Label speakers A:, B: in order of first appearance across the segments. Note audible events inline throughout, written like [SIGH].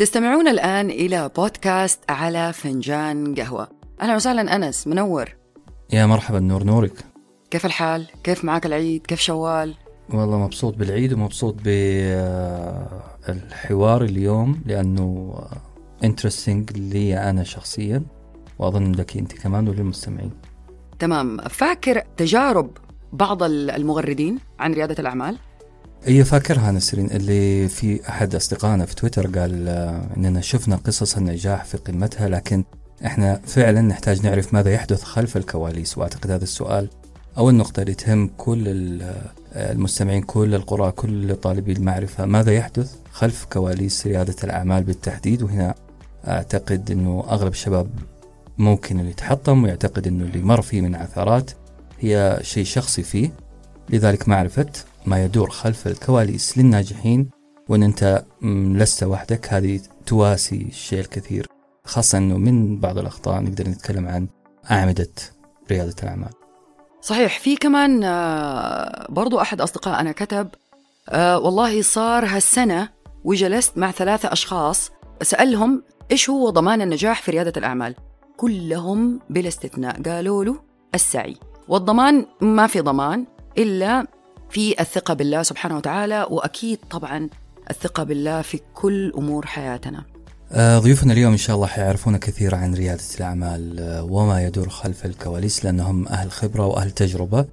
A: تستمعون الآن إلى بودكاست على فنجان قهوة أهلا وسهلا أنس منور
B: يا مرحبا نور نورك
A: كيف الحال؟ كيف معك العيد؟ كيف شوال؟
B: والله مبسوط بالعيد ومبسوط بالحوار اليوم لأنه interesting لي أنا شخصيا وأظن لك أنت كمان وللمستمعين
A: تمام فاكر تجارب بعض المغردين عن ريادة الأعمال؟
B: هي فاكرها نسرين اللي في أحد أصدقائنا في تويتر قال آه، إننا شفنا قصص النجاح في قمتها لكن إحنا فعلا نحتاج نعرف ماذا يحدث خلف الكواليس. وأعتقد هذا السؤال أو النقطة اللي تهم كل المستمعين كل القراء كل طالبي المعرفة ماذا يحدث خلف كواليس ريادة الأعمال بالتحديد؟ وهنا أعتقد أنه أغلب الشباب ممكن اللي يتحطم ويعتقد أنه اللي مر فيه من عثرات هي شيء شخصي فيه. لذلك معرفة ما يدور خلف الكواليس للناجحين وأن أنت لست وحدك هذه تواسي الشيء الكثير. خاصة أنه من بعض الأخطاء نقدر نتكلم عن أعمدة ريادة الأعمال.
A: صحيح. في كمان آه، برضو أحد أصدقائنا كتب آه، والله صار هالسنة وجلست مع ثلاثة أشخاص سألهم إيش هو ضمان النجاح في ريادة الأعمال. كلهم بلا استثناء قالوا له السعي. والضمان ما في ضمان إلا في الثقة بالله سبحانه وتعالى وأكيد طبعا الثقة بالله في كل أمور حياتنا.
B: آه، ضيوفنا اليوم إن شاء الله حيعرفون كثير عن ريادة الأعمال آه، وما يدور خلف الكواليس لأنهم أهل خبرة وأهل تجربة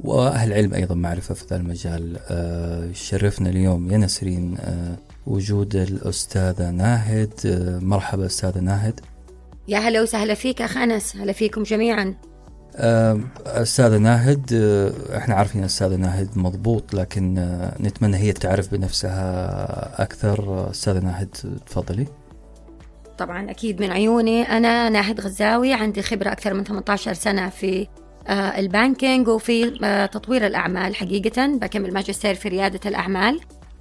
B: وأهل علم أيضا معرفة في ذا المجال. آه، شرفنا اليوم يا نسرين وجود الأستاذة ناهد. مرحبا أستاذة ناهد.
C: يا هلا وسهلا فيك أخ أنس هلا فيكم جميعا.
B: أستاذة ناهد إحنا عارفين أستاذة ناهد مضبوط لكن نتمنى هي تعرف بنفسها أكثر. أستاذة ناهد تفضلي.
C: طبعا أكيد من عيوني أنا ناهد غزاوي عندي خبرة أكثر من 18 سنة في آه، البانكينج وفي آه، تطوير الأعمال حقيقة بكمل ماجستير في ريادة الأعمال.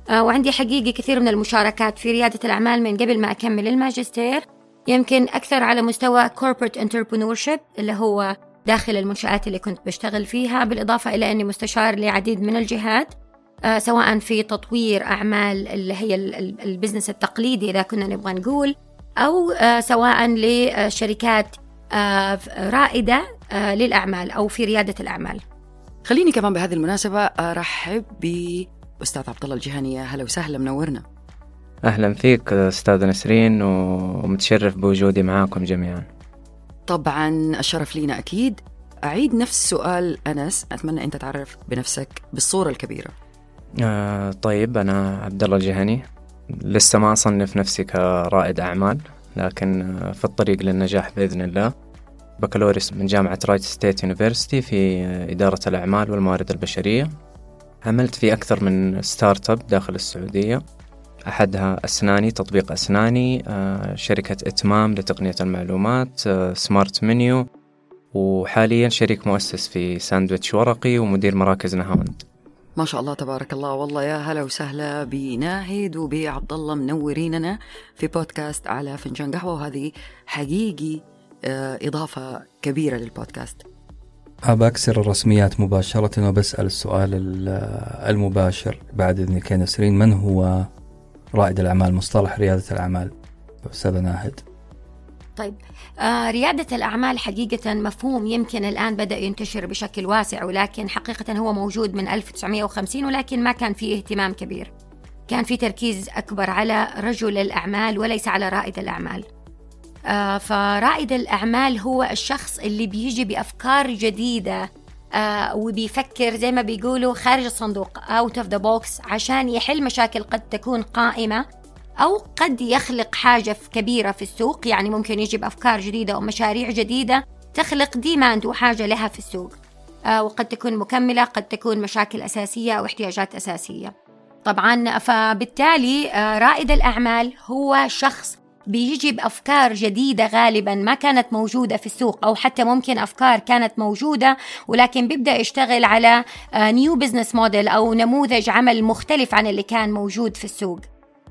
C: آه، وعندي حقيقي كثير من المشاركات في ريادة الأعمال من قبل ما أكمل الماجستير. يمكن أكثر على مستوى corporate entrepreneurship اللي هو داخل المنشآت اللي كنت بشتغل فيها بالإضافة إلى أني مستشار لعديد من الجهات سواء في تطوير أعمال اللي هي البزنس التقليدي إذا كنا نبغى نقول أو آه، سواء لشركات آه، رائدة آه، للأعمال أو في ريادة الأعمال.
A: خليني كمان بهذه المناسبة أرحب بأستاذ عبد الله الجهني هلا وسهلا منورنا.
D: أهلا فيك أستاذ نسرين ومتشرف بوجودي معاكم جميعا.
A: طبعا الشرف لينا أكيد. أعيد نفس سؤال أنس أتمنى أنت تعرف بنفسك بالصورة الكبيرة.
D: آه طيب أنا عبد الله الجهني. لسه ما أصنف نفسي كرائد أعمال لكن في الطريق للنجاح بإذن الله. بكالوريوس من جامعة Wright State University في إدارة الأعمال والموارد البشرية. عملت في أكثر من startup داخل السعودية. أحدها أسناني تطبيق أسناني آه، شركة إتمام لتقنية المعلومات Smart Menu وحاليا شريك مؤسس في ساندويتش ورقي ومدير مراكز نهاوند
A: ما شاء الله تبارك الله والله يا هلا وسهلا بناهد وبعبد الله منوريننا في بودكاست على فنجان قهوة وهذه حقيقي آه، إضافة كبيرة للبودكاست.
B: أبى أكسر الرسميات مباشرة وبسأل السؤال المباشر بعد إذنك يا نسرين من هو رائد الأعمال مصطلح ريادة الأعمال أستاذة ناهد.
C: طيب آه ريادة الأعمال حقيقة مفهوم يمكن الآن بدأ ينتشر بشكل واسع ولكن حقيقة هو موجود من 1950 ولكن ما كان فيه اهتمام كبير. كان في تركيز أكبر على رجل الأعمال وليس على رائد الأعمال. آه فرائد الأعمال هو الشخص اللي بيجي بأفكار جديدة آه وبيفكر زي ما بيقولوا خارج الصندوق out of the box عشان يحل مشاكل قد تكون قائمة أو قد يخلق حاجة كبيرة في السوق. يعني ممكن يجيب أفكار جديدة ومشاريع جديدة تخلق ديماند وحاجة لها في السوق. آه وقد تكون مكملة قد تكون مشاكل أساسية أو احتياجات أساسية. طبعا فبالتالي آه رائد الأعمال هو شخص بيجي بأفكار جديدة غالبا ما كانت موجودة في السوق أو حتى ممكن أفكار كانت موجودة ولكن بيبدأ يشتغل على new business model أو نموذج عمل مختلف عن اللي كان موجود في السوق.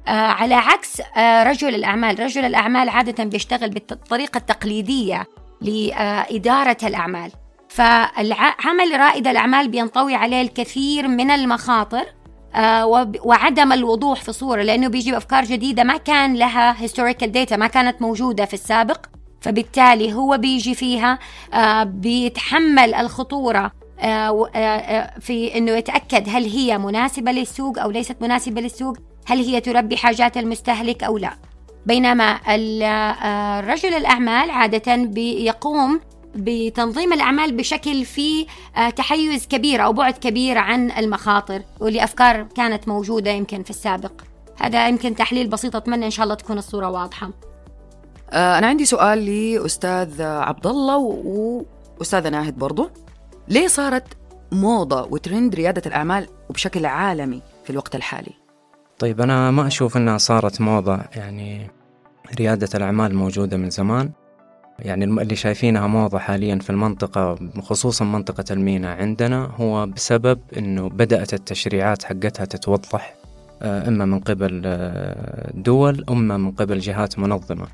C: آه على عكس آه رجل الأعمال. رجل الأعمال عادة بيشتغل بالطريقة التقليدية لإدارة الأعمال. فعمل رائد الأعمال بينطوي عليه الكثير من المخاطر. وعدم الوضوح في الصورة لأنه بيجيب أفكار جديدة ما كان لها historical data ما كانت موجودة في السابق. فبالتالي هو بيجي فيها آه، بيتحمل الخطورة في إنه يتأكد هل هي مناسبة للسوق أو ليست مناسبة للسوق هل هي تلبي حاجات المستهلك أو لا. بينما رجل الأعمال عادة بيقوم بتنظيم الأعمال بشكل فيه آه، تحيز كبير أو بعد كبير عن المخاطر واللي أفكار كانت موجودة يمكن في السابق. هذا يمكن تحليل بسيط أتمنى إن شاء الله تكون الصورة واضحة.
A: آه، أنا عندي سؤال لأستاذ عبد الله وأستاذة ناهد برضو. ليه صارت موضة وترند ريادة الأعمال وبشكل عالمي في الوقت الحالي؟
D: طيب أنا ما أشوف أنها صارت موضة. يعني ريادة الأعمال موجودة من زمان. يعني اللي شايفينها موضة حاليا في المنطقة خصوصا منطقة المينا عندنا هو بسبب أنه بدأت التشريعات حقتها تتوضح آه، إما من قبل آه، دول إما من قبل جهات منظمة.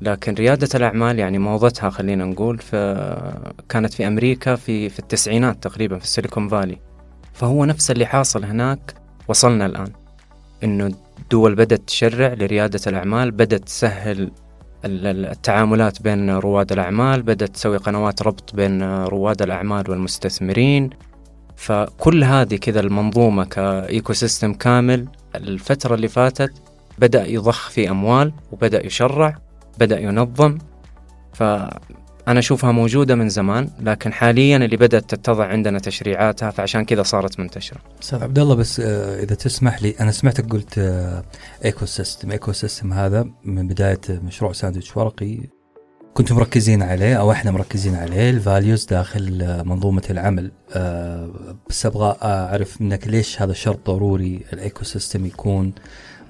D: لكن ريادة الأعمال يعني موضتها خلينا نقول كانت في أمريكا في, في التسعينات تقريبا في السيليكون فالي. فهو نفس اللي حاصل هناك وصلنا الآن إنه الدول بدأت تشرع لريادة الأعمال بدأت تسهل التعاملات بين رواد الأعمال بدأت تسوي قنوات ربط بين رواد الأعمال والمستثمرين. فكل هذه كذا المنظومة كإيكو سيستم كامل الفترة اللي فاتت بدأ يضخ في أموال وبدأ يشرع بدأ ينظم. فأنا أشوفها موجودة من زمان لكن حاليا اللي بدأت تتضع عندنا تشريعاتها فعشان كذا صارت منتشرة.
B: أستاذ عبد الله بس آه، إذا تسمح لي أنا سمعتك قلت ecosystem ecosystem هذا من بداية مشروع ساندويتش ورقي كنتم مركزين عليه أو إحنا مركزين عليه ال values داخل آه، منظومة العمل. أه بس أبغى أعرف منك ليش هذا شرط ضروري ال ecosystem يكون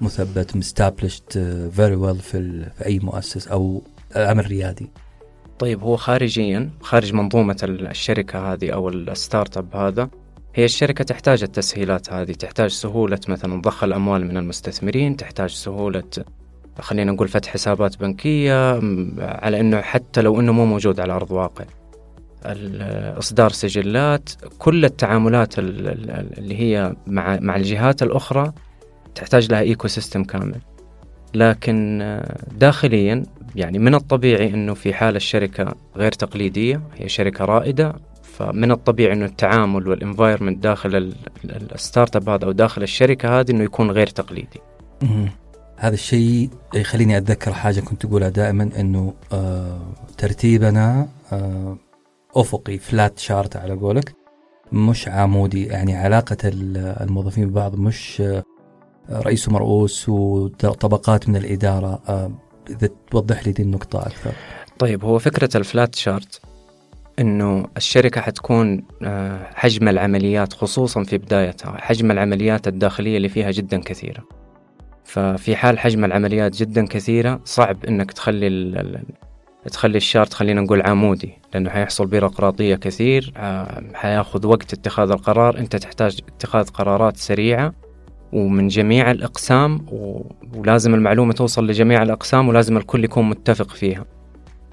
B: مثبت established very well في في أي مؤسس أو عمل ريادي؟
D: طيب هو خارجيا خارج منظومة الشركة هذه أو ال startup هذا هي الشركة تحتاج التسهيلات هذه تحتاج سهولة مثلا ضخ الأموال من المستثمرين تحتاج سهولة خلينا نقول فتح حسابات بنكية على أنه حتى لو أنه مو موجود على أرض واقع. إصدار سجلات كل التعاملات اللي هي مع مع الجهات الأخرى تحتاج لها ecosystem كامل. لكن آه، داخليا يعني من الطبيعي إنه في حال الشركة غير تقليدية هي شركة رائدة فمن الطبيعي إنه التعامل وال environment داخل ال startup هذا أو داخل الشركة هذه إنه يكون غير تقليدي.
B: هذا الشيء يخليني أتذكر حاجة كنت تقولها دائما إنه آه ترتيبنا آه أفقي flat chart على قولك مش عمودي يعني علاقة الموظفين ببعض مش آه رئيس ومرؤوس وطبقات من الإدارة آه، إذا توضح لي دي النقطة أكثر.
D: طيب هو فكرة الفلات شارت إنه الشركة حتكون آه، حجم العمليات خصوصا في بدايتها حجم العمليات الداخلية اللي فيها جدا كثيرة. ففي حال حجم العمليات جدا كثيرة صعب إنك تخلي تخلي الشارت خلينا نقول عمودي لأنه حيحصل بيروقراطية كثير آه، حيأخذ وقت اتخاذ القرار. أنت تحتاج اتخاذ قرارات سريعة ومن جميع الأقسام ولازم المعلومة توصل لجميع الأقسام ولازم الكل يكون متفق فيها.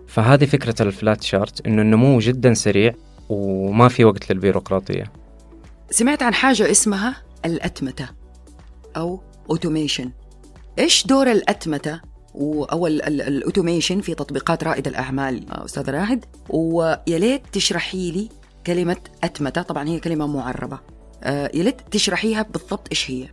D: فهذه فكرة ال flat chart إنه النمو جدا سريع وما في وقت للبيروقراطية.
A: سمعت عن حاجة اسمها الأتمتة أو automation إيش دور الأتمتة أو ال automation في تطبيقات رائد الأعمال؟ أستاذ ناهد. ويا ليت تشرحي لي كلمة أتمتة. طبعا هي كلمة معربة. آه، يا ليت تشرحيها بالضبط إيش هي؟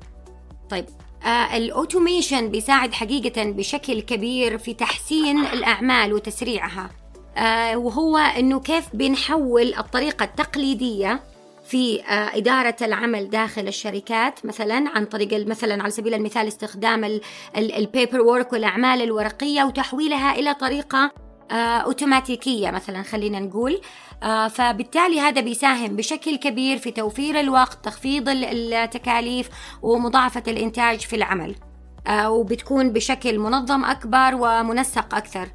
C: طيب آه ال automation بيساعد حقيقة بشكل كبير في تحسين الأعمال وتسريعها. آه وهو أنه كيف بنحول الطريقة التقليدية في آه إدارة العمل داخل الشركات مثلا عن طريق مثلا على سبيل المثال استخدام ال paperwork والأعمال الورقية وتحويلها إلى طريقة آه، أوتوماتيكية مثلا خلينا نقول. آه، فبالتالي هذا بيساهم بشكل كبير في توفير الوقت تخفيض التكاليف ومضاعفة الإنتاج في العمل. آه، وبتكون بشكل منظم أكبر ومنسق أكثر.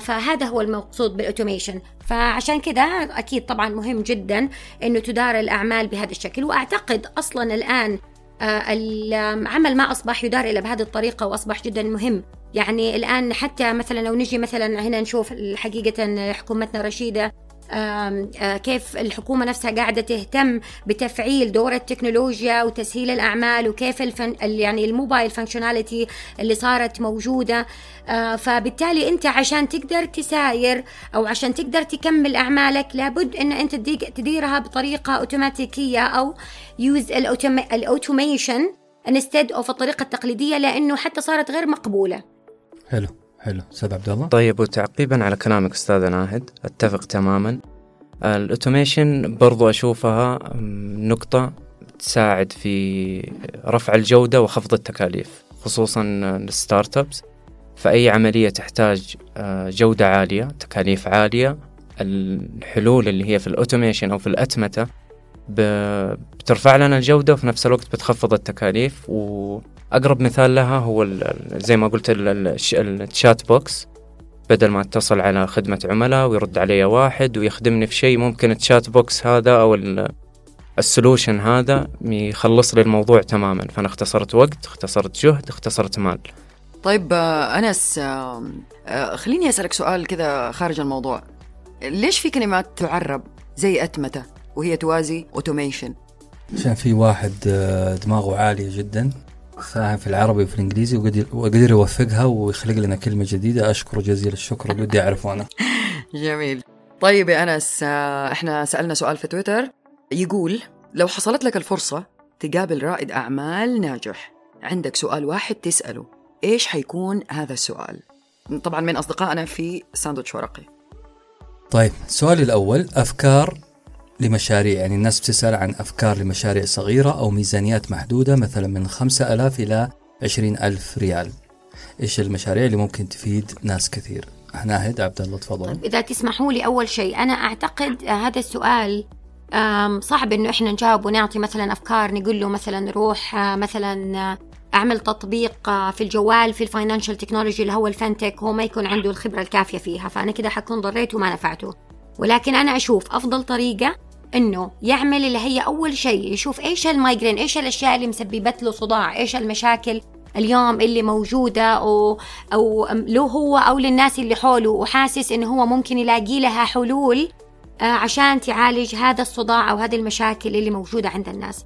C: فهذا هو المقصود بالأوتوميشن. فعشان كده أكيد طبعا مهم جدا إنه تدار الأعمال بهذا الشكل. وأعتقد أصلا الآن العمل ما أصبح يدار الا بهذه الطريقة وأصبح جدا مهم. يعني الآن حتى مثلا لو نجي مثلا هنا نشوف حقيقة حكومتنا رشيدة آه، كيف الحكومة نفسها قاعدة تهتم بتفعيل دور التكنولوجيا وتسهيل الأعمال وكيف الفن ال- يعني ال mobile functionality اللي صارت موجودة. آه، فبالتالي أنت عشان تقدر تساير أو عشان تقدر تكمل أعمالك لابد أن أنت تديرها بطريقة أوتوماتيكية أو use ال automation instead of الطريقة التقليدية لأنه حتى صارت غير مقبولة.
B: حلو حلو. أستاذ عبد الله؟
D: طيب وتعقيبا على كلامك أستاذ ناهد أتفق تماما. ال automation برضو أشوفها م، نقطة تساعد في رفع الجودة وخفض التكاليف خصوصا ال startups فأي عملية تحتاج آه، جودة عالية تكاليف عالية. الحلول اللي هي في ال automation أو في الأتمتة ب- بترفع لنا الجودة وفي نفس الوقت بتخفض التكاليف وأقرب مثال لها هو زي ما قلت ال- ال- الش- ال chatbots. بدل ما اتصل على خدمة عملاء ويرد علي واحد ويخدمني في شيء ممكن ال chatbots هذا أو ال- ال solution هذا يخلص لي الموضوع تماما. فأنا اختصرت وقت اختصرت جهد اختصرت مال.
A: طيب آه، أنس آه، خليني أسألك سؤال كذا خارج الموضوع. ليش في كلمات تعرب زي أتمتة وهي توازي automation؟
B: عشان في واحد آه، دماغه عالية جدا. فاهم في العربي وفي الإنجليزي وقدر يوفقها ويخلق لنا كلمة جديدة. اشكره جزيل الشكر. [LAUGHS] ودي اعرفه أنا.
A: جميل. طيب يا أنس آه، إحنا سألنا سؤال في تويتر. يقول لو حصلت لك الفرصة تقابل رائد أعمال ناجح عندك سؤال واحد تسأله إيش حيكون هذا السؤال؟ طبعا من أصدقائنا في ساندوتش ورقي.
B: طيب السؤال الأول أفكار لمشاريع يعني الناس بتسأل عن أفكار لمشاريع صغيرة أو ميزانيات محدودة مثلا من خمسة ألاف إلى عشرين ألف ريال. إيش المشاريع اللي ممكن تفيد ناس كثير؟ ناهد عبد الله تفضل.
C: طيب إذا تسمحوا لي أول شيء أنا أعتقد آه، هذا السؤال صعب إنه إحنا نجاوب ونعطي مثلا أفكار نقول له مثلا روح آه، مثلا آه، أعمل تطبيق في الجوال في ال financial technology اللي هو ال fintech هو ما يكون عنده الخبرة الكافية فيها فأنا كده حكون ضريته وما نفعته. ولكن أنا أشوف أفضل طريقة إنه يعمل اللي هي أول شيء يشوف إيش ال migraine إيش الأشياء اللي مسببة له صداع إيش المشاكل اليوم اللي موجودة أو, أو له هو أو للناس اللي حوله وحاسس إنه هو ممكن يلاقي لها حلول آه، عشان تعالج هذا الصداع أو هذه المشاكل اللي موجودة عند الناس.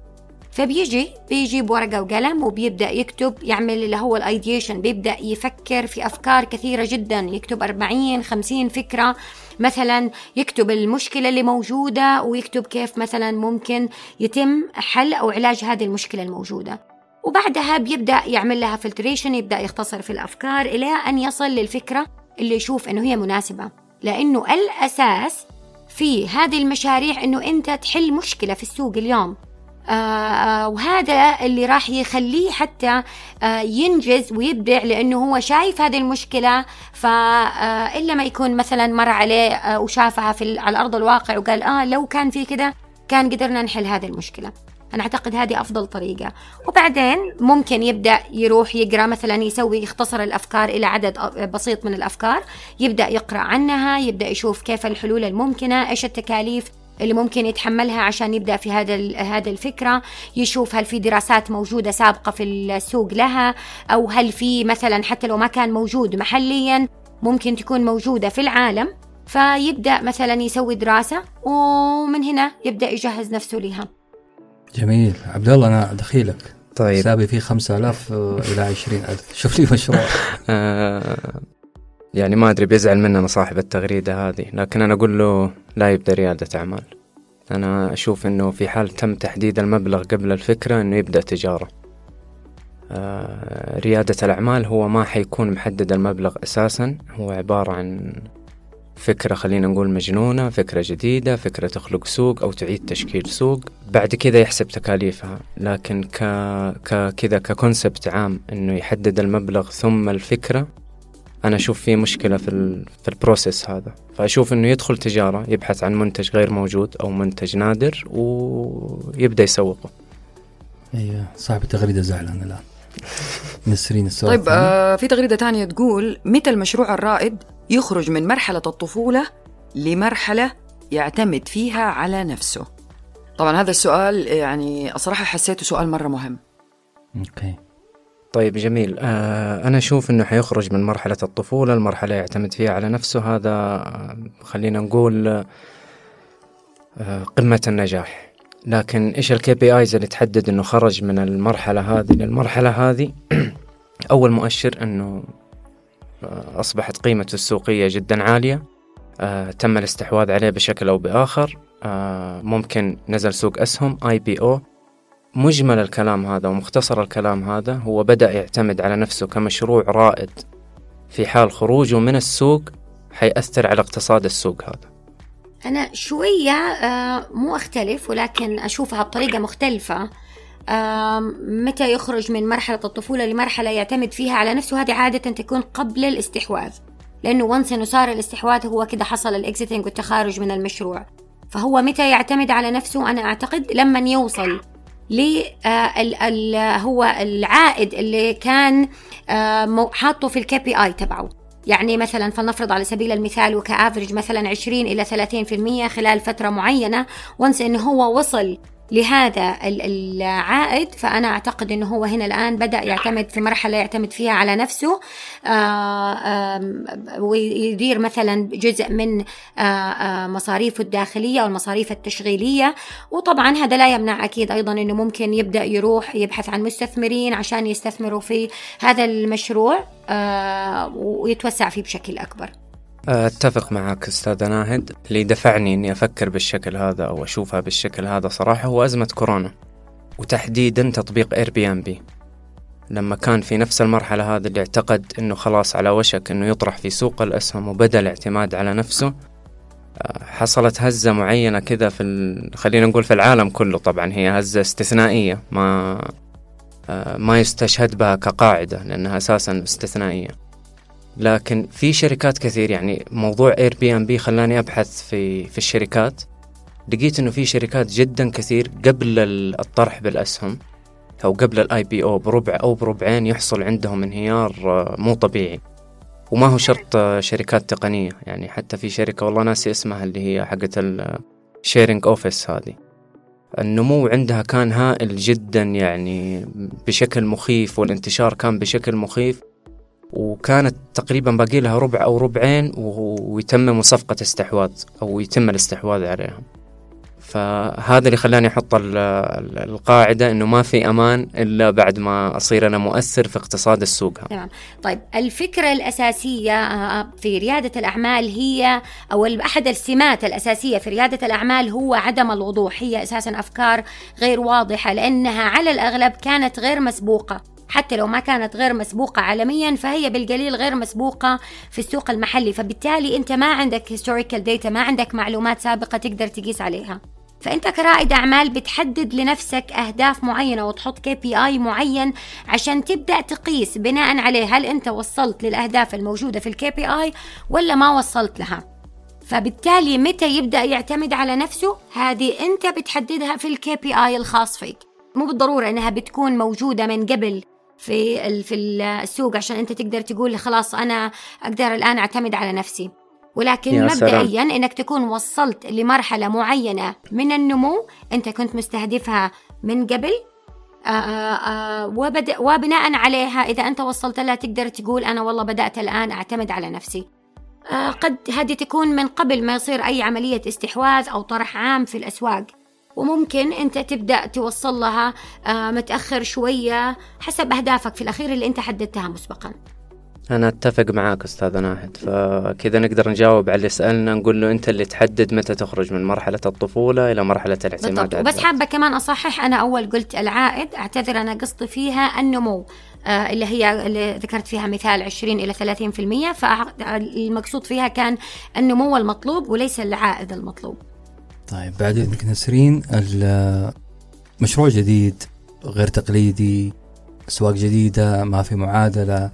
C: فبيجي بيجي بورقة وقلم وبيبدأ يكتب يعمل اللي هو ال ideation بيبدأ يفكر في أفكار كثيرة جدا يكتب 40 50 فكرة. مثلا يكتب المشكلة اللي موجودة ويكتب كيف مثلا ممكن يتم حل أو علاج هذه المشكلة الموجودة. وبعدها بيبدأ يعمل لها فلتريشن يبدأ يختصر في الأفكار إلى أن يصل للفكرة اللي يشوف إنه هي مناسبة. لأنه الأساس في هذه المشاريع إنه أنت تحل مشكلة في السوق اليوم. وهذا اللي راح يخليه حتى آه، ينجز ويبدع لأنه هو شايف هذه المشكلة. فإلا ما يكون مثلا مر عليه آه، وشافها في على أرض الواقع وقال آه لو كان في كده كان قدرنا نحل هذه المشكلة. أنا أعتقد هذه أفضل طريقة. وبعدين ممكن يبدأ يروح يقرأ مثلا يسوي يختصر الأفكار إلى عدد بسيط من الأفكار يبدأ يقرأ عنها يبدأ يشوف كيف الحلول الممكنة إيش التكاليف اللي ممكن يتحملها عشان يبدأ في هذا ال- هذه الفكرة يشوف هل في دراسات موجودة سابقة في السوق لها أو هل في مثلا حتى لو ما كان موجود محليا ممكن تكون موجودة في العالم. فيبدأ مثلا يسوي دراسة ومن هنا يبدأ يجهز نفسه لها
B: جميل. عبد الله أنا دخيلك.
D: طيب.
B: حسابي فيه خمسة ألاف آه، إلى عشرين ألف. شوف لي مشروع. [LAUGHS]
D: يعني ما أدري بيزعل مننا صاحب التغريدة هذه لكن أنا أقول له لا يبدأ ريادة أعمال. أنا أشوف أنه في حال تم تحديد المبلغ قبل الفكرة أنه يبدأ تجارة. آه ريادة الأعمال هو ما حيكون محدد المبلغ أساسا هو عبارة عن فكرة خلينا نقول مجنونة فكرة جديدة فكرة تخلق سوق أو تعيد تشكيل سوق. بعد كذا يحسب تكاليفها لكن ك... ك... كذا ككونسبت عام إنه يحدد المبلغ ثم الفكرة أنا أشوف في مشكلة في ال... في البروسيس هذا. فأشوف إنه يدخل تجارة يبحث عن منتج غير موجود أو منتج نادر ويبدأ يسوقه.
B: أيوة صاحب التغريدة زعلان الآن. [LAUGHS] نسرين السؤال
A: طيب. آه في تغريدة تانية تقول متى المشروع الرائد يخرج من مرحلة الطفولة لمرحلة يعتمد فيها على نفسه؟ طبعا هذا السؤال يعني الصراحة حسيته سؤال مرة مهم.
B: أوكي.
D: طيب جميل. آه أنا أشوف إنه حيخرج من مرحلة الطفولة المرحلة يعتمد فيها على نفسه. هذا آه، خلينا نقول آه، آه، قمة النجاح. لكن إيش ال KPIs اللي تحدد إنه خرج من المرحلة هذه للمرحلة هذه؟ [CLEARS THROAT] أول مؤشر إنه آه، أصبحت قيمته السوقية جدا عالية. آه، تم الاستحواذ عليه بشكل أو بآخر. ممكن نزل سوق أسهم IPO مجمل الكلام هذا ومختصر الكلام هذا هو بدأ يعتمد على نفسه كمشروع رائد في حال خروجه من السوق حيأثر على اقتصاد السوق هذا.
C: أنا شوية آه، مو أختلف ولكن أشوفها بطريقة مختلفة. متى يخرج من مرحلة الطفولة لمرحلة يعتمد فيها على نفسه؟ هذه عادة تكون قبل الاستحواذ لأنه وانس إنه صار الاستحواذ هو كده حصل الإكزيتنج والتخارج من المشروع. فهو متى يعتمد على نفسه؟ أنا أعتقد لما يوصل آه، هو العائد اللي كان آه، حاطه في ال KPI تبعه. يعني مثلا فلنفرض على سبيل المثال و coverage مثلا 20 إلى 30% خلال فترة معينة و once انه هو وصل لهذا العائد فأنا أعتقد أنه هو هنا الآن بدأ يعتمد في مرحلة يعتمد فيها على نفسه. آه، ويدير مثلا جزء من آه، آه، مصاريفه الداخلية والمصاريف التشغيلية. وطبعا هذا لا يمنع أكيد أيضا أنه ممكن يبدأ يروح يبحث عن مستثمرين عشان يستثمروا في هذا المشروع ويتوسع فيه بشكل أكبر.
D: أتفق معك أستاذ ناهد. اللي دفعني إني أفكر بالشكل هذا أو أشوفها بالشكل هذا صراحة هو أزمة كورونا وتحديدا تطبيق Airbnb لما كان في نفس المرحلة هذه اللي اعتقد إنه خلاص على وشك إنه يطرح في سوق الأسهم وبدأ الاعتماد على نفسه آه، حصلت هزة معينة كذا في ال... خلينا نقول في العالم كله. طبعا هي هزة استثنائية ما آه، ما يستشهد بها كقاعدة لأنها أساسا استثنائية. لكن في شركات كثير يعني موضوع Airbnb خلاني أبحث في في الشركات. لقيت إنه في شركات جدا كثير قبل الطرح بالأسهم أو قبل ال IPO بربع أو بربعين يحصل عندهم انهيار آه، مو طبيعي. وما هو شرط آه، شركات تقنية يعني حتى في شركة والله ناسي اسمها اللي هي حقت ال sharing office هذه. النمو عندها كان هائل جدا يعني بشكل مخيف والانتشار كان بشكل مخيف. وكانت تقريبا باقي لها ربع أو ربعين ويتم صفقة استحواذ أو يتم الاستحواذ عليها فهذا اللي خلاني أحط القاعدة أنه ما في أمان إلا بعد ما أصير أنا مؤثر في اقتصاد السوق
C: تمام. طيب الفكرة الأساسية آه، آه، في ريادة الأعمال هي أو أحد السمات الأساسية في ريادة الأعمال هو عدم الوضوح هي أساسا أفكار غير واضحة لأنها على الأغلب كانت غير مسبوقة. حتى لو ما كانت غير مسبوقة عالميا فهي بالقليل غير مسبوقة في السوق المحلي. فبالتالي أنت ما عندك historical data ما عندك معلومات سابقة تقدر تقيس عليها. فأنت كرائد أعمال بتحدد لنفسك أهداف معينة وتحط KPI معين عشان تبدأ تقيس بناء عليه هل أنت وصلت للأهداف الموجودة في ال KPI ولا ما وصلت لها. فبالتالي متى يبدأ يعتمد على نفسه؟ هذه أنت بتحددها في الكي بي آي الخاص فيك. مو بالضرورة إنها بتكون موجودة من قبل. في في السوق عشان انت تقدر تقول خلاص أنا أقدر الآن اعتمد على نفسي. ولكن مبدئيا انك تكون وصلت لمرحلة معينة من النمو انت كنت مستهدفها من قبل آآ آه، آآ آه، وبدأ وبناء عليها إذا انت وصلت لها تقدر تقول أنا والله بدأت الآن اعتمد على نفسي. آه، قد هذه تكون من قبل ما يصير أي عملية استحواذ أو طرح عام في الأسواق. وممكن أنت تبدأ توصل لها آه، متأخر شوية حسب أهدافك في الأخير اللي أنت حددتها مسبقا.
D: أنا أتفق معاك أستاذ ناهد فكذا نقدر نجاوب على اللي سألنا نقول له أنت اللي تحدد متى تخرج من مرحلة الطفولة إلى مرحلة الاعتماد
C: بالضبط. بس حابة كمان أصحح أنا أول قلت العائد أعتذر أنا قصدي فيها النمو آه اللي هي اللي ذكرت فيها مثال 20 إلى 30% فالمقصود فيها كان النمو المطلوب وليس العائد المطلوب.
B: طيب بعد إذنك نسرين مشروع جديد غير تقليدي أسواق جديدة ما في معادلة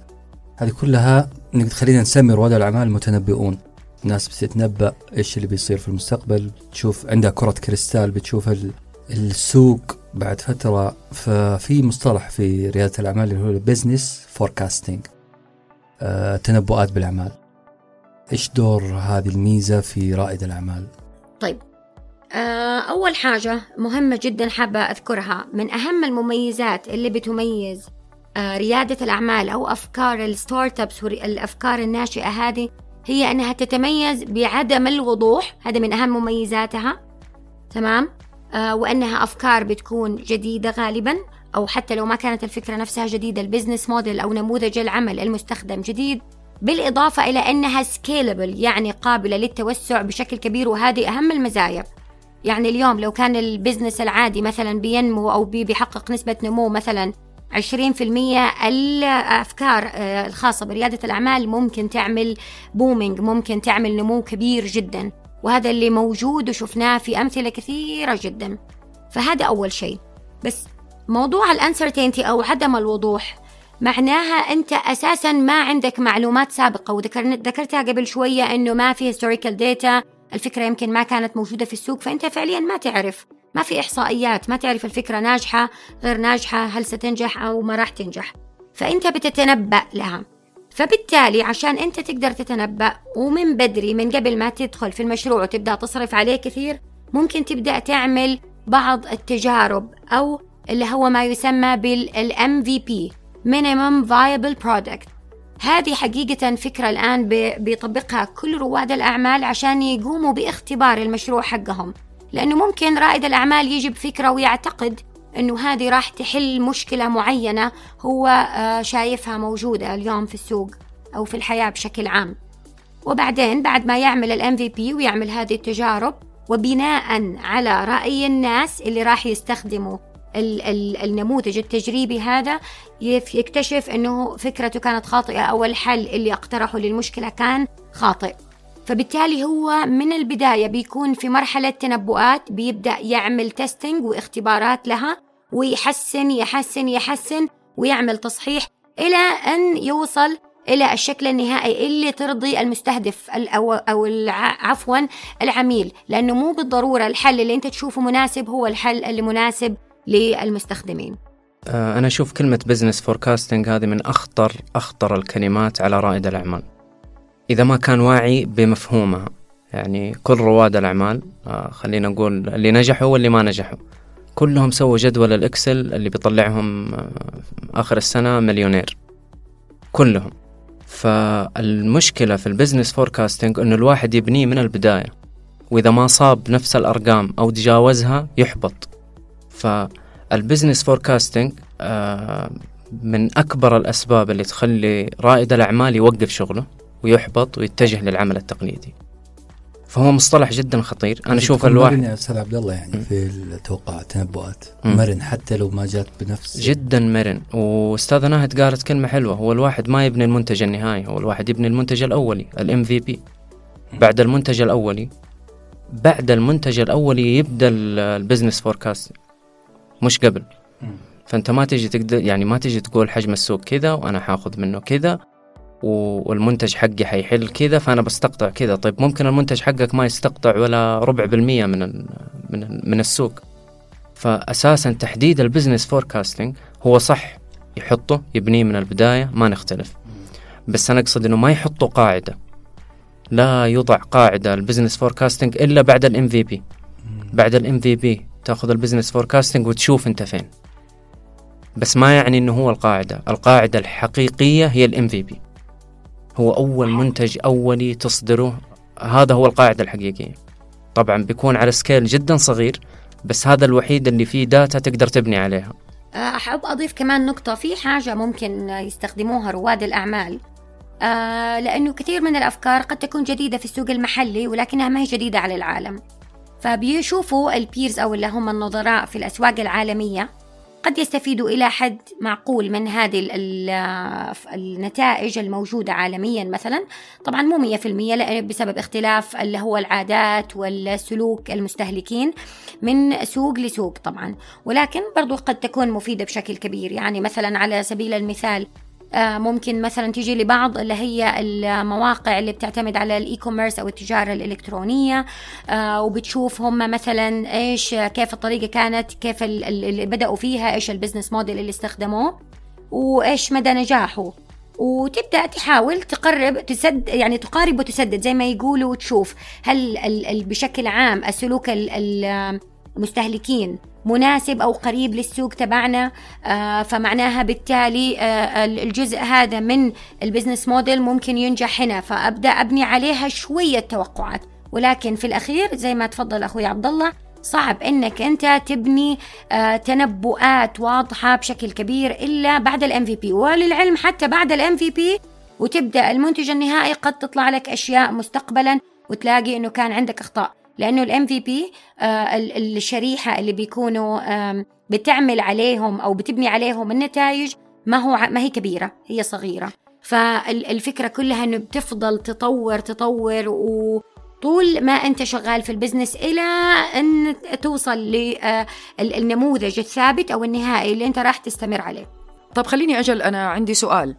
B: هذه كلها خلينا نسمي رواد الأعمال المتنبئون. الناس بتتنبأ إيش اللي بيصير في المستقبل تشوف عندها كرة كريستال بتشوف السوق بعد فترة. ففي مصطلح في ريادة الأعمال اللي هو ال business forecasting آه، تنبؤات بالأعمال. إيش دور هذه الميزة في رائد الأعمال؟
C: آه، أول حاجة مهمة جدا حابة أذكرها. من أهم المميزات اللي بتميز آه، ريادة الأعمال أو أفكار ال startups والأفكار الناشئة هذه هي أنها تتميز بعدم الوضوح. هذا من أهم مميزاتها. تمام؟ آه وأنها أفكار بتكون جديدة غالبا أو حتى لو ما كانت الفكرة نفسها جديدة ال business model أو نموذج العمل المستخدم جديد. بالإضافة إلى أنها scalable يعني قابلة للتوسع بشكل كبير وهذه أهم المزايا. يعني اليوم لو كان ال business العادي مثلا بينمو أو بيحقق نسبة نمو مثلا 20% الأفكار آه، الخاصة بريادة الأعمال ممكن تعمل booming ممكن تعمل نمو كبير جدا. وهذا اللي موجود وشفناه في أمثلة كثيرة جدا. فهذا أول شيء. بس موضوع ال uncertainty أو عدم الوضوح معناها أنت أساسا ما عندك معلومات سابقة وذكرتها قبل شوية إنه ما في historical data الفكرة يمكن ما كانت موجودة في السوق فأنت فعليا ما تعرف ما في إحصائيات ما تعرف الفكرة ناجحة غير ناجحة هل ستنجح أو ما راح تنجح. فأنت بتتنبأ لها. فبالتالي عشان أنت تقدر تتنبأ ومن بدري من قبل ما تدخل في المشروع وتبدأ تصرف عليه كثير ممكن تبدأ تعمل بعض التجارب أو اللي هو ما يسمى بالام في بي Minimum Viable Product. هذه حقيقة فكرة الآن بيطبقها كل رواد الأعمال عشان يقوموا باختبار المشروع حقهم. لأنه ممكن رائد الأعمال يجي بفكرة ويعتقد أنه هذه راح تحل مشكلة معينة هو آه، شايفها موجودة اليوم في السوق أو في الحياة بشكل عام. وبعدين بعد ما يعمل ال MVP ويعمل هذه التجارب وبناء على رأي الناس اللي راح يستخدموا النموذج التجريبي هذا يكتشف إنه فكرته كانت خاطئة. أو الحل اللي اقترحه للمشكلة كان خاطئ. فبالتالي هو من البداية بيكون في مرحلة تنبؤات بيبدأ يعمل تيستينج واختبارات لها ويحسن يحسن يحسن ويعمل تصحيح إلى أن يوصل إلى الشكل النهائي اللي ترضي المستهدف أو أو عفوا العميل. لأنه مو بالضرورة الحل اللي أنت تشوفه مناسب هو الحل اللي مناسب للمستخدمين.
D: آه، أنا أشوف كلمة business forecasting هذه من أخطر أخطر الكلمات على رائد الأعمال. إذا ما كان واعي بمفهومها يعني كل رواد الأعمال آه، خلينا نقول اللي نجحوا واللي ما نجحوا. كلهم سووا جدول ال Excel اللي بيطلعهم آه، آخر السنة مليونير. كلهم. فالمشكلة في ال business forecasting إنه الواحد يبنيه من البداية. وإذا ما صاب نفس الأرقام أو تجاوزها يحبط. فال business forecasting آه، من أكبر الأسباب اللي تخلي رائد الأعمال يوقف شغله ويحبط ويتجه للعمل التقليدي فهو مصطلح جدا خطير. أنا أشوف الواحد
B: مرن يا أستاذ عبد الله يعني م. في التوقع التنبؤات مرن حتى لو ما جات بنفس
D: جدا مرن. وأستاذة ناهد قالت كلمة حلوة هو الواحد ما يبني المنتج النهائي هو الواحد يبني المنتج الأولي ال MVP بعد المنتج الأولي بعد المنتج الأولي يبدأ ال business forecast مش قبل. فأنت ما تجي تقدر يعني ما تجي تقول حجم السوق كذا وأنا حاخذ منه كذا والمنتج حقي حيحل كذا فأنا بستقطع كذا. طيب ممكن المنتج حقك ما يستقطع ولا ربع بالمية من من من السوق. فاساسا تحديد ال business forecasting هو صح. يحطه يبنيه من البداية ما نختلف. بس أنا أقصد إنه ما يحطوا قاعدة. لا يوضع قاعدة ال business forecasting إلا بعد ال MVP بعد ال MVP تاخذ ال business forecasting وتشوف انت فين. بس ما يعني إنه هو القاعدة. القاعدة الحقيقية هي ال MVP هو أول منتج أولي تصدره. هذا هو القاعدة الحقيقية. طبعا بيكون على scale جدا صغير بس هذا الوحيد اللي فيه data تقدر تبني عليها.
C: أحب أضيف كمان نقطة. في حاجة ممكن يستخدموها رواد الأعمال. آه لأنه كثير من الأفكار قد تكون جديدة في السوق المحلي ولكنها ما هي جديدة على العالم. فبيشوفوا ال peers أو اللي هم النظراء في الأسواق العالمية قد يستفيدوا إلى حد معقول من هذه النتائج الموجودة عالميا مثلا. طبعا مو مية في المية بسبب اختلاف اللي هو العادات والسلوك المستهلكين من سوق لسوق طبعا. ولكن برضو قد تكون مفيدة بشكل كبير. يعني مثلا على سبيل المثال ممكن مثلا تيجي لبعض اللي هي المواقع اللي بتعتمد على ال e-commerce أو التجارة الإلكترونية آه، وبتشوف هم مثلا إيش كيف الطريقة كانت كيف اللي بدأوا فيها إيش ال business model اللي استخدموه وإيش مدى نجاحه. وتبدأ تحاول تقرب تسد يعني تقارب وتسدد زي ما يقولوا وتشوف هل بشكل عام السلوك المستهلكين مناسب أو قريب للسوق تبعنا آه، فمعناها بالتالي آه، الجزء هذا من البزنس موديل ممكن ينجح هنا. فأبدأ أبني عليها شوية توقعات. ولكن في الأخير زي ما تفضل أخوي عبد الله صعب إنك أنت تبني آه تنبؤات واضحة بشكل كبير إلا بعد ال MVP وللعلم حتى بعد ال MVP وتبدأ المنتج النهائي قد تطلع لك أشياء مستقبلا وتلاقي إنه كان عندك أخطاء. لأنه ال MVP الشريحة اللي بيكونوا بتعمل عليهم أو بتبني عليهم النتائج ما هو ما هي كبيرة هي صغيرة. فالفكرة كلها إنه بتفضل تطور تطور وطول ما أنت شغال في ال business إلى إن توصل للنموذج الثابت أو النهائي اللي أنت راح تستمر عليه.
A: طب خليني أجل أنا عندي سؤال.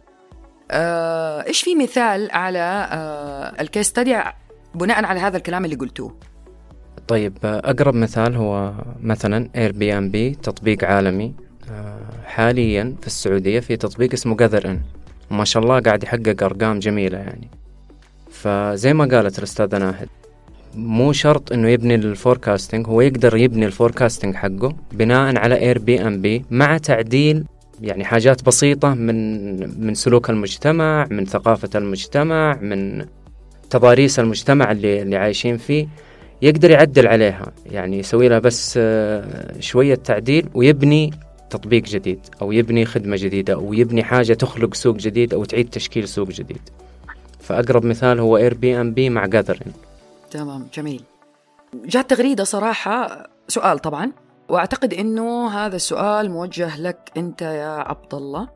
A: آه، إيش في مثال على آه، ال case study بناء على هذا الكلام اللي قلتوه؟
D: طيب أقرب مثال هو مثلا Airbnb تطبيق عالمي. آه، حاليا في السعودية في تطبيق اسمه Gathern وما شاء الله قاعد يحقق أرقام جميلة يعني. فزي ما قالت الأستاذة ناهد مو شرط إنه يبني ال forecasting هو يقدر يبني ال forecasting حقه بناء على Airbnb مع تعديل يعني حاجات بسيطة من من سلوك المجتمع من ثقافة المجتمع من تضاريس المجتمع اللي اللي عايشين فيه. يقدر يعدل عليها. يعني يسوي لها بس آه، شوية تعديل ويبني تطبيق جديد أو يبني خدمة جديدة أو يبني حاجة تخلق سوق جديد أو تعيد تشكيل سوق جديد. فأقرب مثال هو Airbnb مع Gathern
A: تمام جميل. جات تغريدة صراحة. سؤال طبعا. وأعتقد إنه هذا السؤال موجه لك أنت يا عبد الله.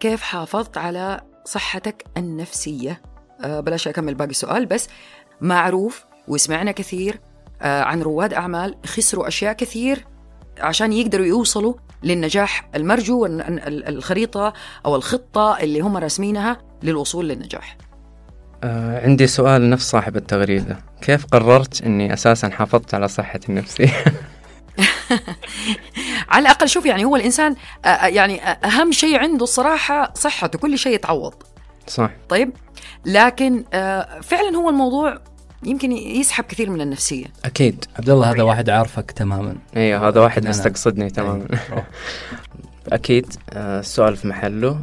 A: كيف حافظت على صحتك النفسية؟ أه بلاش أكمل باقي السؤال بس معروف وسمعنا كثير أه عن رواد أعمال خسروا أشياء كثير عشان يقدروا يوصلوا للنجاح المرجو الخريطة أو الخطة اللي هم راسمينها للوصول للنجاح.
D: آه عندي سؤال نفس صاحب التغريدة. كيف قررت أني أساسا حافظت على صحتي النفسية؟ [LAUGHS]
A: على الأقل شوف يعني هو الإنسان آه، آه، يعني آه، أهم شيء عنده الصراحة صحته كل شيء يتعوض.
D: صح.
A: طيب لكن فعلا هو الموضوع يمكن يسحب كثير من النفسية.
D: أكيد.
B: عبد الله هذا واحد عارفك تماما.
D: أيوه هذا واحد مستقصدني تماما. أيوة. [LAUGHS] أكيد. السؤال في محله.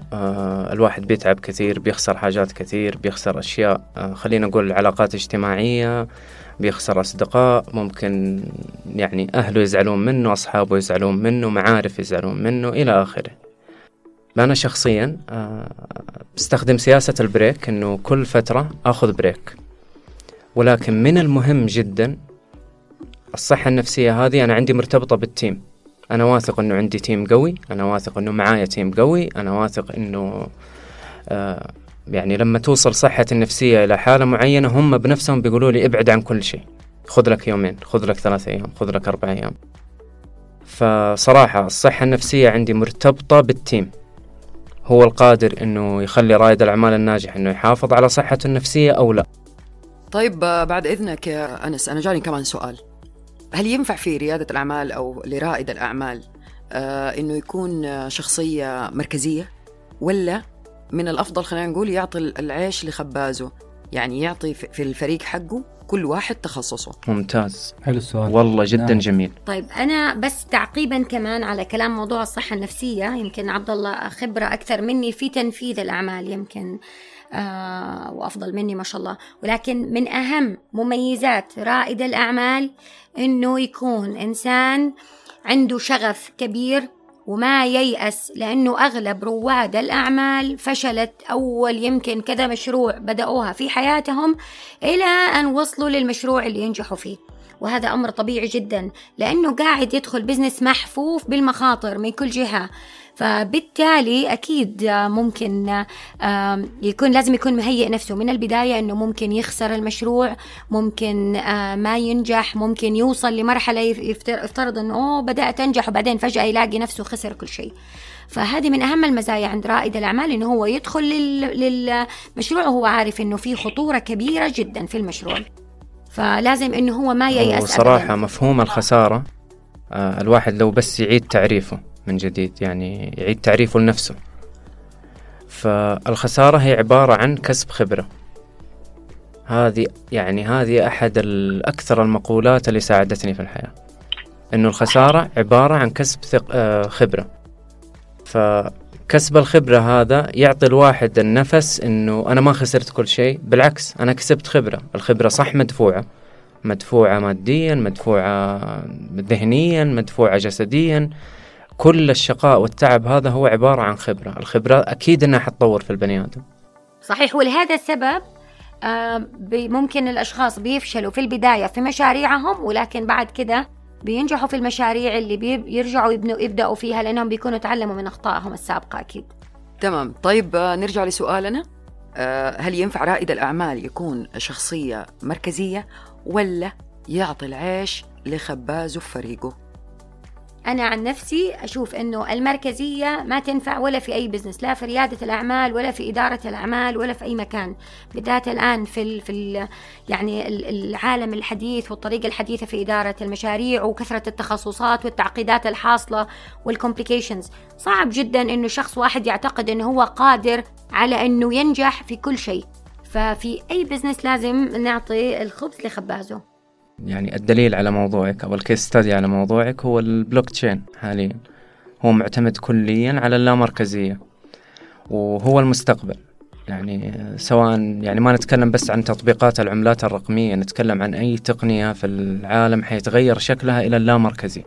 D: الواحد بيتعب كثير بيخسر حاجات كثير بيخسر أشياء. خلينا نقول علاقات اجتماعية بيخسر أصدقاء. ممكن يعني أهله يزعلون منه أصحابه يزعلون منه معارف يزعلون منه إلى آخره. أنا شخصيا آه، بستخدم سياسة ال break أنه كل فترة أخذ break. ولكن من المهم جدا الصحة النفسية هذه. أنا عندي مرتبطة بال team. أنا واثق أنه عندي team قوي. أنا واثق أنه معايا team قوي. أنا واثق أنه آه يعني لما توصل صحتي النفسية إلى حالة معينة هم بنفسهم بيقولوا لي ابعد عن كل شيء. خذ لك يومين خذ لك ثلاثة أيام خذ لك أربع أيام. فصراحة الصحة النفسية عندي مرتبطة بال team. هو القادر إنه يخلي رائد الأعمال الناجح إنه يحافظ على صحته النفسية أو لا.
A: طيب بعد إذنك يا أنس أنا جاني كمان سؤال. هل ينفع في ريادة الأعمال أو لرائد الأعمال آه إنه يكون شخصية مركزية ولا من الأفضل خلينا نقول يعطي العيش لخبازه؟ يعني يعطي في الفريق حقه كل واحد تخصصه.
D: ممتاز.
B: حلو السؤال.
D: والله جدا نعم. جميل.
C: طيب أنا بس تعقيبا كمان على كلام موضوع الصحة النفسية يمكن عبد الله خبرة أكثر مني في تنفيذ الأعمال يمكن. آه وأفضل مني ما شاء الله. ولكن من أهم مميزات رائد الأعمال إنه يكون إنسان عنده شغف كبير وما ييأس لأنه أغلب رواد الأعمال فشلت أول يمكن كذا مشروع بدأوها في حياتهم إلى أن وصلوا للمشروع اللي ينجحوا فيه. وهذا أمر طبيعي جدا لأنه قاعد يدخل بزنس محفوف بالمخاطر من كل جهة. فبالتالي أكيد ممكن يكون لازم يكون مهيئ نفسه من البداية أنه ممكن يخسر المشروع ممكن ما ينجح ممكن يوصل لمرحلة يفترض أنه أوه بدأت أنجح وبعدين فجأة يلاقي نفسه خسر كل شيء. فهذه من أهم المزايا عند رائد الأعمال أنه هو يدخل للمشروع وهو عارف أنه في خطورة كبيرة جدا في المشروع. فلازم أنه هو ما ييأس
D: صراحة مفهوم الخسارة. آه، الواحد لو بس يعيد تعريفه. من جديد يعني يعيد تعريفه لنفسه. فالخسارة هي عبارة عن كسب خبرة. هذه يعني هذه أحد الأكثر المقولات اللي ساعدتني في الحياة. إنه الخسارة عبارة عن كسب ثق... آه خبرة. فكسب الخبرة هذا يعطي الواحد النفس إنه أنا ما خسرت كل شيء بالعكس أنا كسبت خبرة. الخبرة صح مدفوعة. مدفوعة ماديا مدفوعة ذهنيا مدفوعة جسديا. كل الشقاء والتعب هذا هو عبارة عن خبرة. الخبرة أكيد أنها حتطور في البني آدم.
C: صحيح ولهذا السبب آه، ممكن الأشخاص بيفشلوا في البداية في مشاريعهم ولكن بعد كده بينجحوا في المشاريع اللي بيرجعوا يبنوا يبدأوا فيها لأنهم بيكونوا تعلموا من أخطائهم السابقة أكيد.
A: تمام. طيب آه، نرجع لسؤالنا. آه، هل ينفع رائد الأعمال يكون شخصية مركزية ولا يعطي العيش لخبازه في فريقه؟
C: أنا عن نفسي أشوف أنه المركزية ما تنفع ولا في أي business لا في ريادة الأعمال ولا في إدارة الأعمال ولا في أي مكان. بالذات الآن في ال في ال يعني العالم الحديث والطريقة الحديثة في إدارة المشاريع وكثرة التخصصات والتعقيدات الحاصلة وال complications صعب جدا أنه شخص واحد يعتقد أنه هو قادر على أنه ينجح في كل شيء. ففي أي business لازم نعطي الخبز لخبازه.
D: يعني الدليل على موضوعك أو ال case study على موضوعك هو البلوك تشين حاليا. هو معتمد كليا على اللامركزية وهو المستقبل. يعني سواء يعني ما نتكلم بس عن تطبيقات العملات الرقمية نتكلم عن أي تقنية في العالم حيتغير شكلها إلى اللامركزي.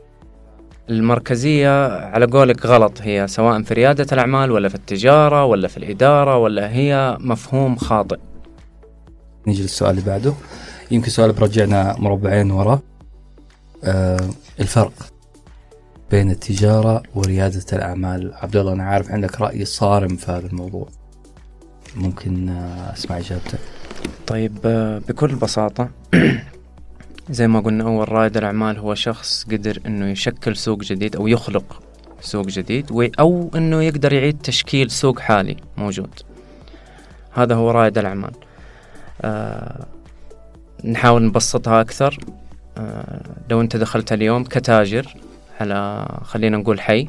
D: المركزية على قولك غلط هي سواء في ريادة الأعمال ولا في التجارة ولا في الإدارة ولا هي مفهوم خاطئ.
B: نيجي للسؤال اللي بعده. يمكن سؤال برجعنا مربعين ورا. آه الفرق بين التجارة وريادة الأعمال. عبد الله أنا عارف عندك رأي صارم في هذا الموضوع. ممكن آه أسمع إجابتك.
D: طيب آه بكل بساطة [CLEARS THROAT] زي ما قلنا أول رائد الأعمال هو شخص قدر أنه يشكل سوق جديد أو يخلق سوق جديد أو أنه يقدر يعيد تشكيل سوق حالي موجود. هذا هو رائد الأعمال. آه نحاول نبسطها أكثر. آه، لو أنت دخلت اليوم كتاجر على خلينا نقول حي.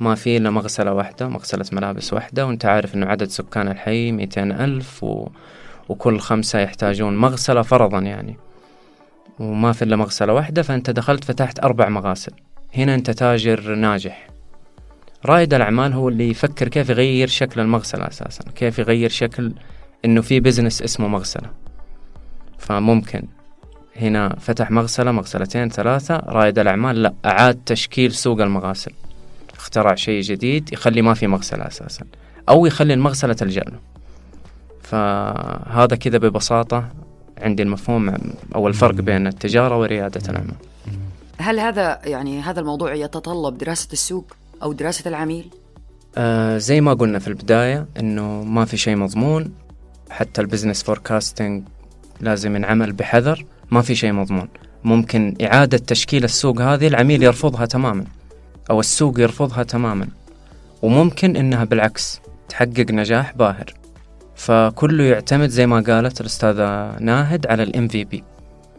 D: ما في إلا مغسلة واحدة مغسلة ملابس واحدة وأنت عارف أنه عدد سكان الحي ميتين ألف و... وكل خمسة يحتاجون مغسلة فرضا يعني. وما في إلا مغسلة واحدة فأنت دخلت فتحت أربع مغاسل. هنا أنت تاجر ناجح. رائد الأعمال هو اللي يفكر كيف يغير شكل المغسلة أساسا كيف يغير شكل أنه في بزنس اسمه مغسلة. فممكن. هنا فتح مغسلة مغسلتين ثلاثة. رائد الأعمال لا أعاد تشكيل سوق المغاسل. اخترع شيء جديد يخلي ما في مغسلة أساسا. أو يخلي المغسلة تلجأ له. فهذا كذا ببساطة عندي المفهوم. أو الفرق بين التجارة وريادة الأعمال.
A: هل هذا يعني هذا الموضوع يتطلب دراسة السوق أو دراسة العميل؟
D: آه زي ما قلنا في البداية إنه ما في شيء مضمون. حتى ال business forecasting لازم ينعمل بحذر ما في شيء مضمون. ممكن إعادة تشكيل السوق هذه العميل يرفضها تماما أو السوق يرفضها تماما. وممكن إنها بالعكس تحقق نجاح باهر. فكله يعتمد زي ما قالت الأستاذة ناهد على ال MVP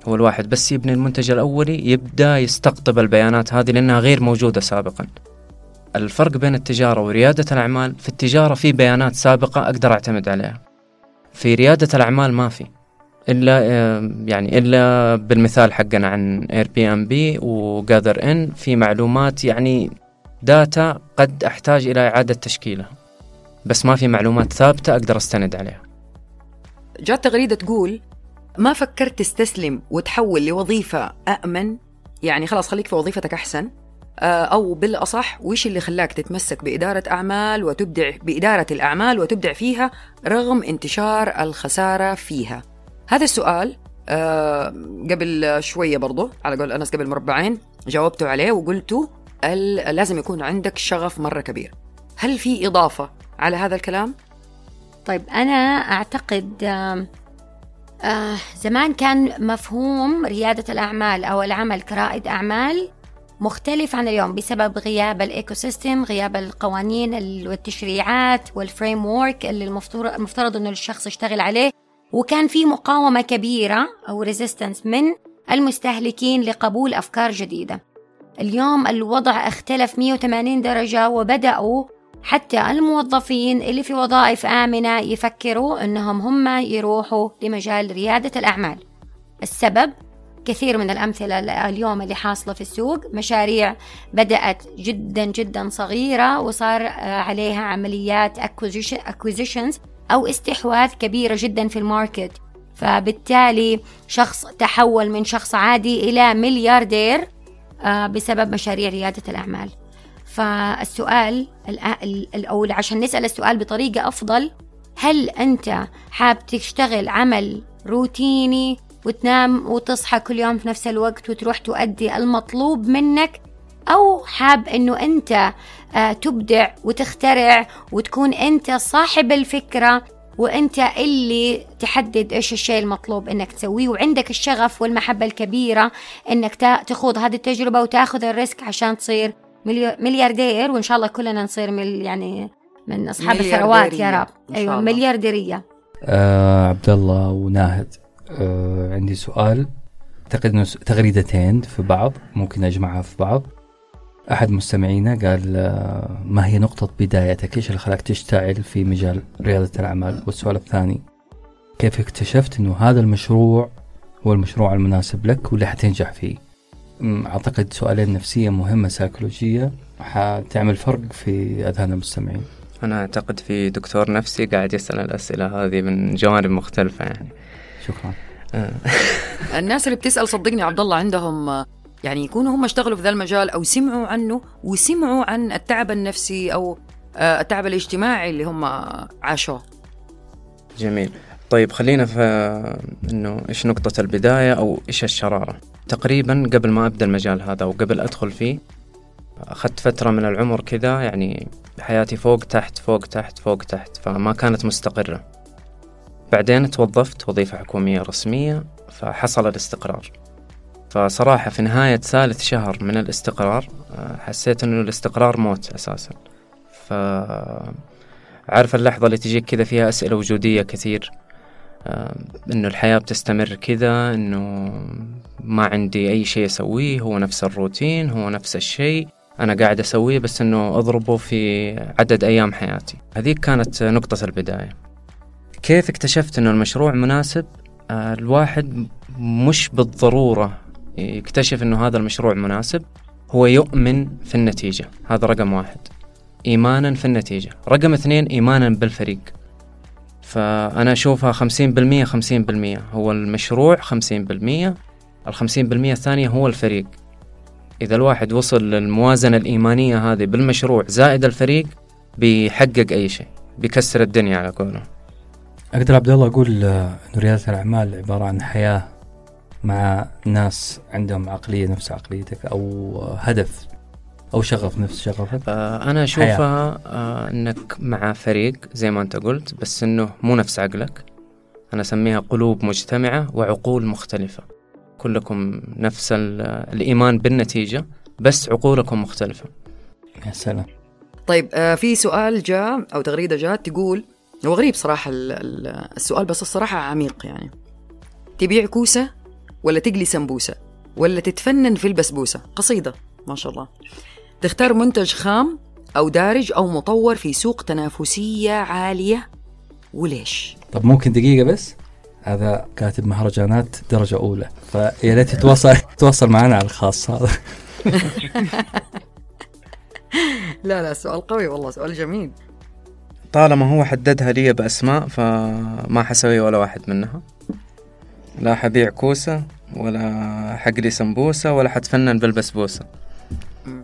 D: هو الواحد بس يبني المنتج الأولي يبدأ يستقطب البيانات هذه لأنها غير موجودة سابقا. الفرق بين التجارة وريادة الأعمال في التجارة في بيانات سابقة أقدر أعتمد عليها. في ريادة الأعمال ما في. إلا يعني إلا بالمثال حقنا عن Airbnb و Gathern في معلومات يعني داتا قد أحتاج إلى إعادة تشكيلها بس ما في معلومات ثابتة أقدر أستند عليها.
A: جات تغريدة تقول ما فكرت تستسلم وتحول لوظيفة امن يعني خلاص خليك في وظيفتك أحسن. آه، أو بالأصح وش اللي خلاك تتمسك بإدارة أعمال وتبدع بإدارة الأعمال وتبدع فيها رغم انتشار الخسارة فيها؟ هذا السؤال آه قبل شوية برضو على قول أنس قبل مربعين جاوبتوا عليه وقلتوا لازم يكون عندك شغف مرة كبير. هل في إضافة على هذا الكلام؟
C: طيب أنا أعتقد آه آه زمان كان مفهوم ريادة الأعمال أو العمل كرائد أعمال مختلف عن اليوم بسبب غياب ال ecosystem غياب القوانين والتشريعات وال framework اللي المفترض إنه الشخص يشتغل عليه. وكان في مقاومة كبيرة أو resistance من المستهلكين لقبول أفكار جديدة. اليوم الوضع اختلف 180 درجة وبدأوا حتى الموظفين اللي في وظائف آمنة يفكروا أنهم هم يروحوا لمجال ريادة الأعمال. السبب كثير من الأمثلة اليوم اللي حاصلة في السوق. مشاريع بدأت جدا جدا صغيرة وصار عليها عمليات acquisitions أو استحواذ كبيرة جدا في الماركت. فبالتالي شخص تحول من شخص عادي إلى ملياردير آه، بسبب مشاريع ريادة الأعمال. فالسؤال أو عشان نسأل السؤال بطريقة أفضل هل أنت حاب تشتغل عمل روتيني وتنام وتصحى كل يوم في نفس الوقت وتروح تؤدي المطلوب منك؟ أو حاب أنه أنت آه، تبدع وتخترع وتكون أنت صاحب الفكرة وأنت اللي تحدد إيش الشيء المطلوب أنك تسويه وعندك الشغف والمحبة الكبيرة أنك تخوض هذه التجربة وتاخذ الريسك عشان تصير ملياردير وإن شاء الله كلنا نصير مل يعني من أصحاب الثروات يا رب. أيوة مليارديرية.
B: آه عبد الله وناهد. آه عندي سؤال. أعتقد تغريدتين في بعض ممكن أجمعها في بعض. أحد مستمعينا قال آه، ما هي نقطة بدايتك؟ إيش اللي خلاك تشتعل في مجال ريادة الأعمال؟ والسؤال الثاني كيف اكتشفت أنه هذا المشروع هو المشروع المناسب لك واللي حتنجح فيه؟ أعتقد سؤالين نفسية مهمة سيكولوجية حتعمل فرق في أذهان المستمعين.
D: أنا أعتقد في دكتور نفسي قاعد يسأل الأسئلة هذه من جوانب مختلفة يعني.
B: شكرا.
A: آه. [LAUGHS] الناس اللي بتسأل صدقني عبد الله عندهم يعني يكونوا هم اشتغلوا في ذا المجال أو سمعوا عنه وسمعوا عن التعب النفسي أو آه، التعب الاجتماعي اللي هم عاشوه.
D: جميل. طيب خلينا في إنه إيش نقطة البداية أو إيش الشرارة؟ تقريبا قبل ما أبدأ المجال هذا وقبل أدخل فيه أخذت فترة من العمر كذا يعني حياتي فوق تحت فوق تحت فوق تحت فما كانت مستقرة. بعدين توظفت وظيفة حكومية رسمية فحصل الاستقرار. فصراحة في نهاية ثالث شهر من الاستقرار آه، حسيت إنه الاستقرار موت أساسا. ف عارف اللحظة اللي تجيك كذا فيها أسئلة وجودية كثير آه، إنه الحياة بتستمر كذا إنه ما عندي أي شيء أسويه هو نفس الروتين هو نفس الشيء أنا قاعد أسويه بس إنه أضربه في عدد أيام حياتي. هذيك كانت نقطة البداية. كيف اكتشفت إنه المشروع مناسب؟ آه، الواحد مش بالضرورة يكتشف إنه هذا المشروع مناسب هو يؤمن في النتيجة. هذا رقم واحد. إيمانا في النتيجة. رقم اثنين إيمانا بالفريق. فأنا أشوفها خمسين بالمية خمسين بالمية. هو المشروع خمسين بالمية. الخمسين بالمية الثانية هو الفريق. إذا الواحد وصل للموازنة الإيمانية هذه بالمشروع زائد الفريق بيحقق أي شيء. بيكسر الدنيا على قوله
B: أقدر عبد الله أقول آه، أن ريادة الأعمال عبارة عن حياة مع ناس عندهم عقلية نفس عقليتك أو هدف أو شغف نفس شغفك؟
D: آه أنا أشوفها آه أنك مع فريق زي ما أنت قلت بس أنه مو نفس عقلك. أنا أسميها قلوب مجتمعة وعقول مختلفة. كلكم نفس الإيمان بالنتيجة بس عقولكم مختلفة.
B: يا سلام.
A: طيب آه في سؤال جاء أو تغريدة جاءت تقول هو غريب صراحة السؤال بس الصراحة عميق يعني. تبيع كوسة ولا تقلي سمبوسة ولا تتفنن في البسبوسة. قصيدة ما شاء الله. تختار منتج خام أو دارج أو مطور في سوق تنافسية عالية. وليش؟
B: طب ممكن دقيقة بس؟ هذا كاتب مهرجانات درجة أولى. فيا ريت يتواصل [LAUGHS] يتواصل معنا على الخاص هذا. [LAUGHS]
A: لا لا سؤال قوي والله سؤال جميل.
D: طالما هو حددها لي بأسماء فما حسوي ولا واحد منها. لا حبيع كوسة ولا حقلي سمبوسة ولا حتفنن بالبسبوسة.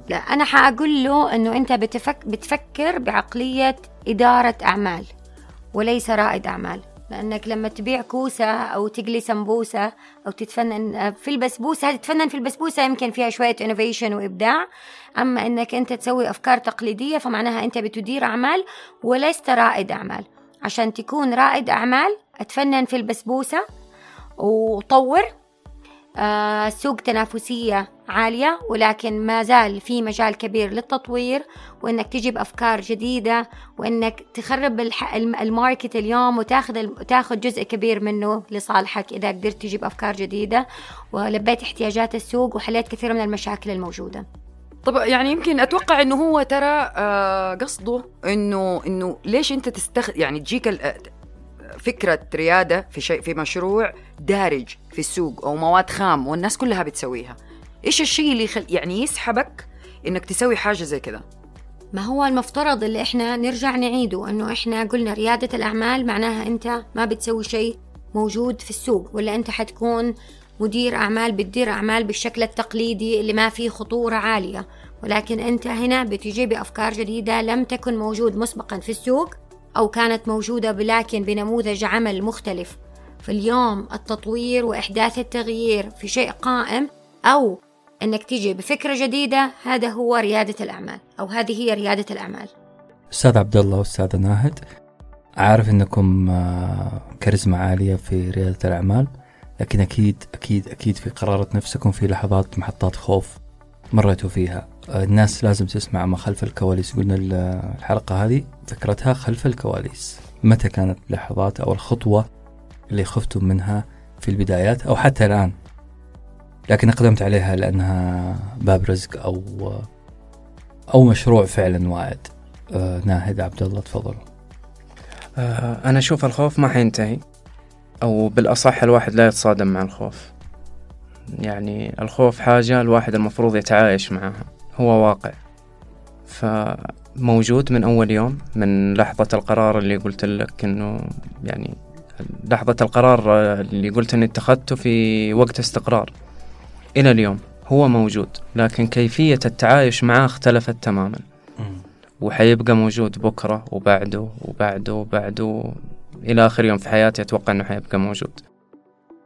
C: لا أنا حأقول له أنه أنت بتفك بتفكر بعقلية إدارة أعمال وليس رائد أعمال. لأنك لما تبيع كوسة أو تقلي سمبوسة أو تتفنن في البسبوسة تتفنن في البسبوسة يمكن فيها شوية انوفيشن وإبداع. أما أنك أنت تسوي أفكار تقليدية فمعناها أنت بتدير أعمال ولست رائد أعمال. عشان تكون رائد أعمال أتفنن في البسبوسة وطور آه سوق تنافسية عالية ولكن ما زال في مجال كبير للتطوير وإنك تجيب أفكار جديدة وإنك تخرب الماركت اليوم وتاخذ تاخذ جزء كبير منه لصالحك إذا قدرت تجيب أفكار جديدة ولبيت احتياجات السوق وحليت كثير من المشاكل الموجودة.
A: طب يعني يمكن أتوقع إنه هو ترى آه قصده إنه إنه ليش أنت تستخدم يعني تجيك فكرة ريادة في شيء في مشروع دارج في السوق أو مواد خام والناس كلها بتسويها. إيش الشيء اللي يخل يعني يسحبك إنك تسوي حاجة زي كذا؟
C: ما هو المفترض اللي إحنا نرجع نعيده إنه إحنا قلنا ريادة الأعمال معناها أنت ما بتسوي شيء موجود في السوق ولا أنت حتكون مدير أعمال بتدير أعمال بالشكل التقليدي اللي ما فيه خطورة عالية. ولكن أنت هنا بتجي بأفكار جديدة لم تكن موجود مسبقا في السوق. أو كانت موجودة لكن بنموذج عمل مختلف. فاليوم التطوير وإحداث التغيير في شيء قائم أو أنك تيجي بفكرة جديدة هذا هو ريادة الأعمال أو هذه هي ريادة الأعمال.
B: أستاذ عبد الله واستاذ ناهد عارف إنكم آه، كاريزما عالية في ريادة الأعمال لكن أكيد أكيد أكيد في قرارة نفسكم في لحظات محطات خوف مريتوا فيها. الناس لازم تسمع ما خلف الكواليس. قلنا الحلقة هذه فكرتها خلف الكواليس. متى كانت اللحظات أو الخطوة اللي خفتم منها في البدايات أو حتى الآن؟ لكن اقدمت عليها لأنها باب رزق أو أو مشروع فعلا واعد. آه ناهد عبد الله تفضل.
D: آه أنا أشوف الخوف ما حينتهي أو بالأصح الواحد لا يتصادم مع الخوف. يعني الخوف حاجة الواحد المفروض يتعايش معها. هو واقع. فموجود من أول يوم من لحظة القرار اللي قلت لك إنه يعني لحظة القرار اللي قلت إني اتخذته في وقت استقرار. إلى اليوم هو موجود لكن كيفية التعايش معاه اختلفت تماما. وحيبقى موجود بكرة وبعده وبعده وبعده إلى آخر يوم في حياتي أتوقع إنه حيبقى موجود.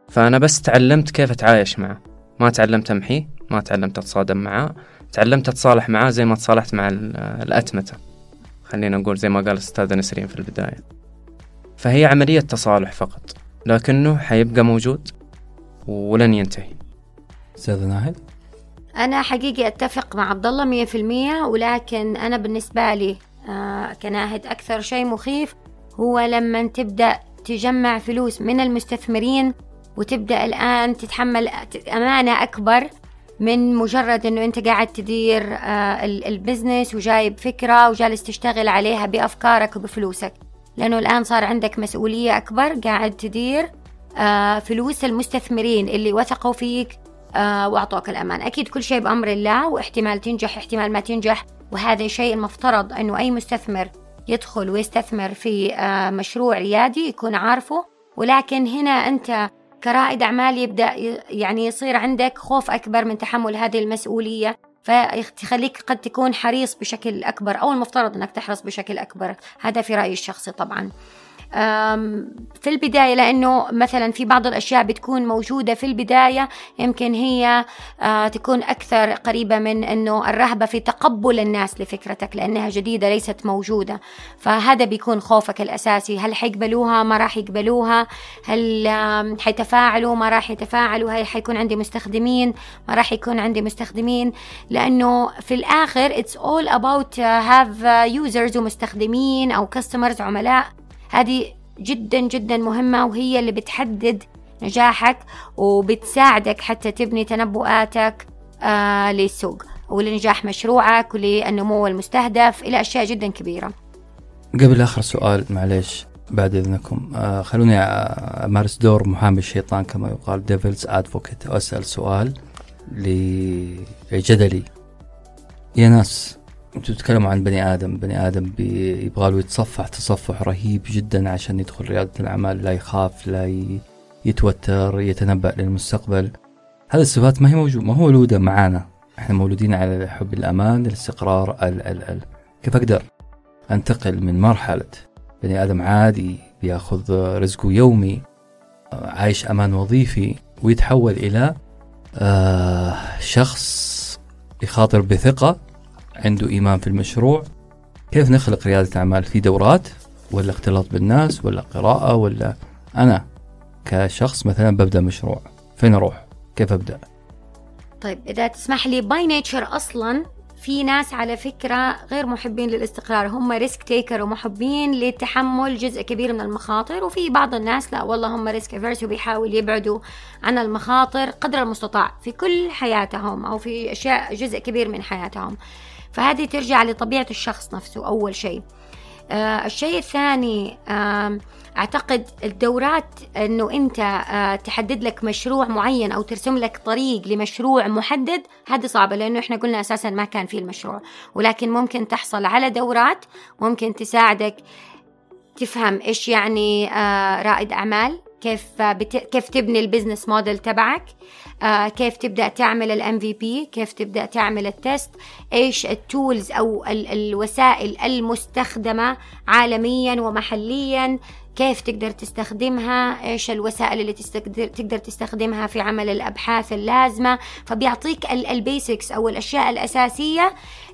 D: فأنا بس تعلمت كيف أتعايش معه. ما تعلمت أمحيه ما تعلمت أتصادم معاه تعلمت أتصالح معاه زي ما تصالحت مع الأتمتة. خلينا نقول زي ما قال الأستاذة نسرين في البداية. فهي عملية تصالح فقط لكنه حيبقى موجود ولن ينتهي.
B: أستاذ ناهد
C: أنا حقيقي أتفق مع عبد الله مية في المية ولكن أنا بالنسبة لي آه كناهد أكثر شيء مخيف هو لما تبدأ تجمع فلوس من المستثمرين وتبدأ الآن تتحمل أمانة أكبر من مجرد إنه أنت قاعد تدير آه البزنس وجايب فكرة وجالس تشتغل عليها بأفكارك وبفلوسك. لأنه الآن صار عندك مسؤولية أكبر قاعد تدير آه فلوس المستثمرين اللي وثقوا فيك آه وأعطوك الأمان. أكيد كل شيء بأمر الله واحتمال تنجح احتمال ما تنجح. وهذا شيء المفترض إنه أي مستثمر يدخل ويستثمر في مشروع ريادي يكون عارفه. ولكن هنا أنت كرائد أعمال يبدأ يعني يصير عندك خوف أكبر من تحمل هذه المسؤولية فيخليك قد تكون حريص بشكل أكبر أو المفترض أنك تحرص بشكل أكبر. هذا في رأيي الشخصي طبعاً. في البداية لأنه مثلا في بعض الأشياء بتكون موجودة في البداية يمكن هي آه، تكون أكثر قريبة من أنه الرهبة في تقبل الناس لفكرتك لأنها جديدة ليست موجودة. فهذا بيكون خوفك الأساسي. هل حيقبلوها؟ ما راح يقبلوها. هل حيتفاعلوا؟ ما راح يتفاعلوا؟ هل حيكون عندي مستخدمين؟ ما راح يكون عندي مستخدمين؟ لأنه في الآخر it's all about have users ومستخدمين أو customers عملاء. هذه جدا جدا مهمة وهي اللي بتحدد نجاحك وبتساعدك حتى تبني تنبؤاتك آه للسوق ولنجاح مشروعك وللنمو المستهدف إلى أشياء جدا كبيرة.
B: قبل آخر سؤال معليش بعد إذنكم آه خلوني أمارس دور محامي الشيطان كما يقال ديفلز أدفوكيت وأسأل سؤال لجدلي. يا ناس أنتوا تتكلموا عن بني آدم بني آدم يبغى له يتصفح تصفح رهيب جدا عشان يدخل ريادة الأعمال لا يخاف لا يتوتر يتنبأ للمستقبل. هذه الصفات ما هي موجودة ما هو مولودة معانا. إحنا مولودين على حب الأمان الاستقرار ال ال ال كيف أقدر أنتقل من مرحلة بني آدم عادي بيأخذ رزقه يومي عايش أمان وظيفي ويتحول إلى آه شخص يخاطر بثقة؟ عنده إيمان في المشروع. كيف نخلق ريادة أعمال في دورات؟ ولا اختلاط بالناس؟ ولا قراءة؟ ولا أنا كشخص مثلا ببدأ مشروع. فين أروح؟ كيف أبدأ؟
C: طيب إذا تسمح لي by nature أصلا في ناس على فكرة غير محبين للاستقرار. هم risk taker ومحبين لتحمل جزء كبير من المخاطر وفي بعض الناس لا والله هم risk averse وبيحاول يبعدوا عن المخاطر قدر المستطاع في كل حياتهم أو في أشياء جزء كبير من حياتهم. فهذه ترجع لطبيعة الشخص نفسه أول شيء. آه الشيء الثاني أعتقد الدورات إنه أنت آه تحدد لك مشروع معين أو ترسم لك طريق لمشروع محدد هذه صعبه لأنه إحنا قلنا أساسا ما كان في المشروع. ولكن ممكن تحصل على دورات ممكن تساعدك تفهم إيش يعني آه رائد أعمال. كيف بت... كيف تبني ال business model تبعك آه كيف تبدأ تعمل ال MVP كيف تبدأ تعمل ال test إيش ال tools أو ال... الوسائل المستخدمة عالميا ومحليا كيف تقدر تستخدمها إيش الوسائل اللي تستقدر تقدر تستخدمها في عمل الأبحاث اللازمة. فبيعطيك ال basics أو الأشياء الأساسية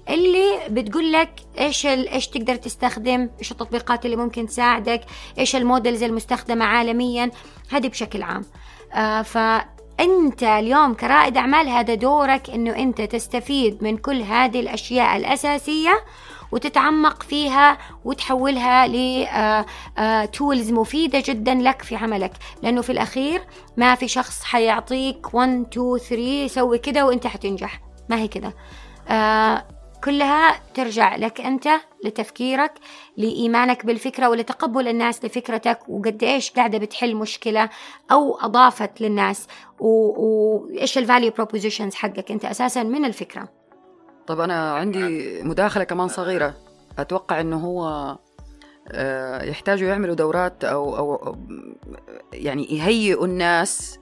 C: اللي بتقول لك إيش إيش تقدر تستخدم إيش التطبيقات اللي ممكن تساعدك إيش ال models المستخدمة عالميا. هذه بشكل عام. آه فأنت اليوم كرائد أعمال هذا دورك إنه أنت تستفيد من كل هذه الأشياء الأساسية وتتعمق فيها وتحولها ل tools آه، آه، مفيدة جدا لك في عملك. لأنه في الأخير ما في شخص حيعطيك 1 2 3 سوي كده وأنت حتنجح. ما هي كده. آه كلها ترجع لك أنت لتفكيرك لإيمانك بالفكرة ولتقبل الناس لفكرتك وقد إيش قاعدة بتحل مشكلة أو أضافت للناس وإيش ال value propositions حقك أنت أساسا من الفكرة.
A: طب أنا عندي مداخلة كمان صغيرة. أتوقع إنه هو آه، يحتاجوا يعملوا دورات أو أو يعني يهيئوا الناس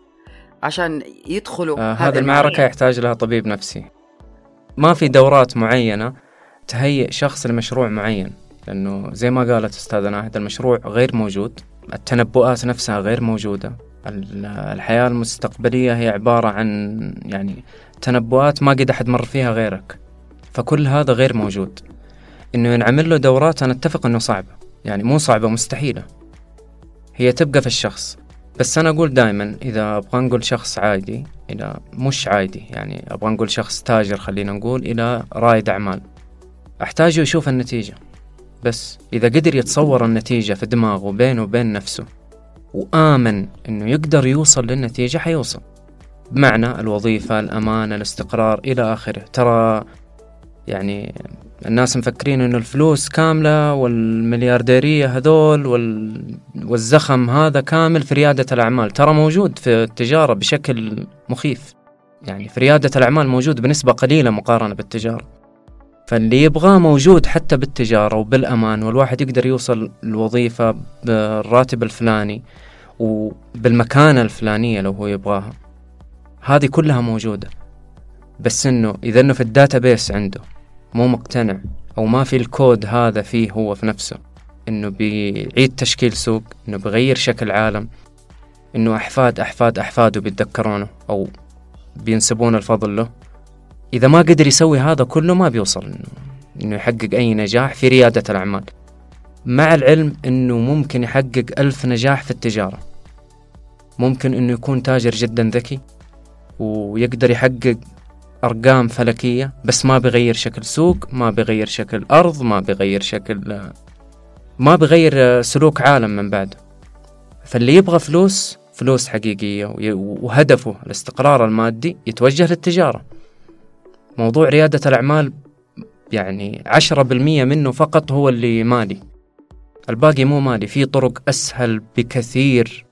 A: عشان يدخلوا
D: آه هذه المعركة يحتاج لها طبيب نفسي. ما في دورات معينة تهيئ شخص لمشروع معين. لأنه زي ما قالت أستاذة ناهد المشروع غير موجود التنبؤات نفسها غير موجودة. الحياة المستقبلية هي عبارة عن يعني تنبؤات ما قد أحد مر فيها غيرك. فكل هذا غير موجود. إنه ينعمل له دورات أنا أتفق إنه صعبة. يعني مو صعبة مستحيلة. هي تبقى في الشخص. بس أنا أقول دائما إذا أبغى نقول شخص عادي إلى مش عادي يعني أبغى نقول شخص تاجر خلينا نقول إلى رائد أعمال. أحتاجه يشوف النتيجة. بس إذا قدر يتصور النتيجة في دماغه بينه وبين نفسه وآمن إنه يقدر يوصل للنتيجة حيوصل. بمعنى الوظيفة الأمان الاستقرار إلى آخره. ترى يعني الناس مفكرين إنه الفلوس كاملة والمليارديرية هذول وال... والزخم هذا كامل في ريادة الأعمال. ترى موجود في التجارة بشكل مخيف. يعني في ريادة الأعمال موجود بنسبة قليلة مقارنة بالتجارة. فاللي يبغاه موجود حتى بالتجارة وبالأمان والواحد يقدر يوصل الوظيفة بالراتب الفلاني وبالمكانة الفلانية لو هو يبغاها. هذه كلها موجودة. بس إنه إذا إنه في ال database عنده. مو مقتنع أو ما في الكود هذا فيه هو في نفسه. إنه بيعيد تشكيل سوق إنه بيغير شكل عالم إنه أحفاد أحفاد أحفاده بيتذكرونه أو بينسبون الفضل له. إذا ما قدر يسوي هذا كله ما بيوصل إنه, إنه يحقق أي نجاح في ريادة الأعمال. مع العلم إنه ممكن يحقق ألف نجاح في التجارة. ممكن إنه يكون تاجر جدا ذكي ويقدر يحقق أرقام فلكية بس ما بيغير شكل سوق ما بيغير شكل أرض ما بيغير شكل ما بيغير سلوك عالم من بعده فاللي يبغى فلوس فلوس حقيقية وهدفه الاستقرار المادي يتوجه للتجارة. موضوع ريادة الأعمال يعني عشرة بالمية منه فقط هو اللي مالي. الباقي مو مالي في طرق أسهل بكثير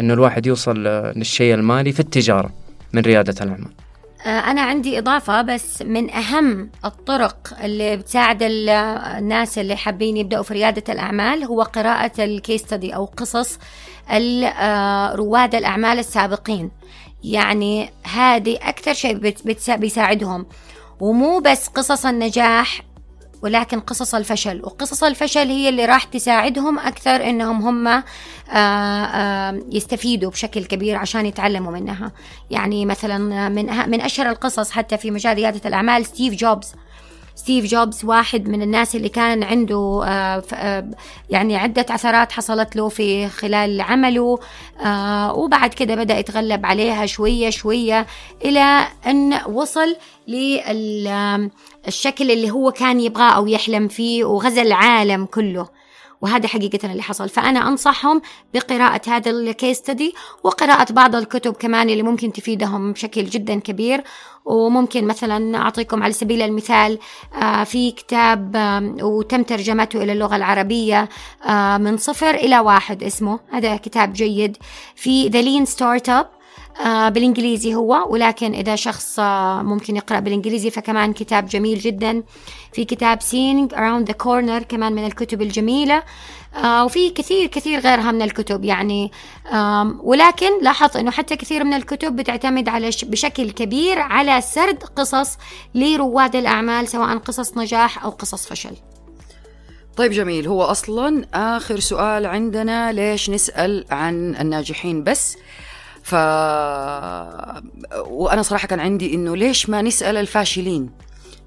D: إنه الواحد يوصل للشيء المالي في التجارة من ريادة الأعمال.
C: آه، أنا عندي إضافة بس من أهم الطرق اللي بتساعد الناس اللي حابين يبدأوا في ريادة الأعمال هو قراءة الكيس ستدي أو قصص آه، رواد الأعمال السابقين. يعني هذه أكثر شيء بيساعدهم. ومو بس قصص النجاح ولكن قصص الفشل وقصص الفشل هي اللي راح تساعدهم أكثر إنهم هم آه، آه، يستفيدوا بشكل كبير عشان يتعلموا منها. يعني مثلا من من أشهر القصص حتى في مجال ريادة الأعمال ستيف جوبز. ستيف جوبز واحد من الناس اللي كان عنده آه، يعني عدة عثرات حصلت له في خلال عمله وبعد كده بدأ يتغلب عليها شوية شوية إلى أن وصل للشكل اللي هو كان يبغاه أو يحلم فيه وغزا العالم كله. وهذا حقيقة اللي حصل. فأنا أنصحهم بقراءة هذا الكيس ستدي وقراءة بعض الكتب كمان اللي ممكن تفيدهم بشكل جدا كبير. وممكن مثلا أعطيكم على سبيل المثال آه، في كتاب وتم ترجمته إلى اللغة العربية آه، من صفر إلى واحد اسمه. هذا كتاب جيد. في The Lean Startup آه بالإنجليزي هو ولكن إذا شخص آه ممكن يقرأ بالإنجليزي فكمان كتاب جميل جدا. في كتاب Seeing Around the Corner كمان من الكتب الجميلة. آه وفي كثير كثير غيرها من الكتب يعني ولكن لاحظ أنه حتى كثير من الكتب بتعتمد على بشكل كبير على سرد قصص لرواد الأعمال سواء قصص نجاح أو قصص فشل.
A: طيب جميل. هو أصلا آخر سؤال عندنا ليش نسأل عن الناجحين؟ بس ف وأنا صراحة كان عندي إنه ليش ما نسأل الفاشلين؟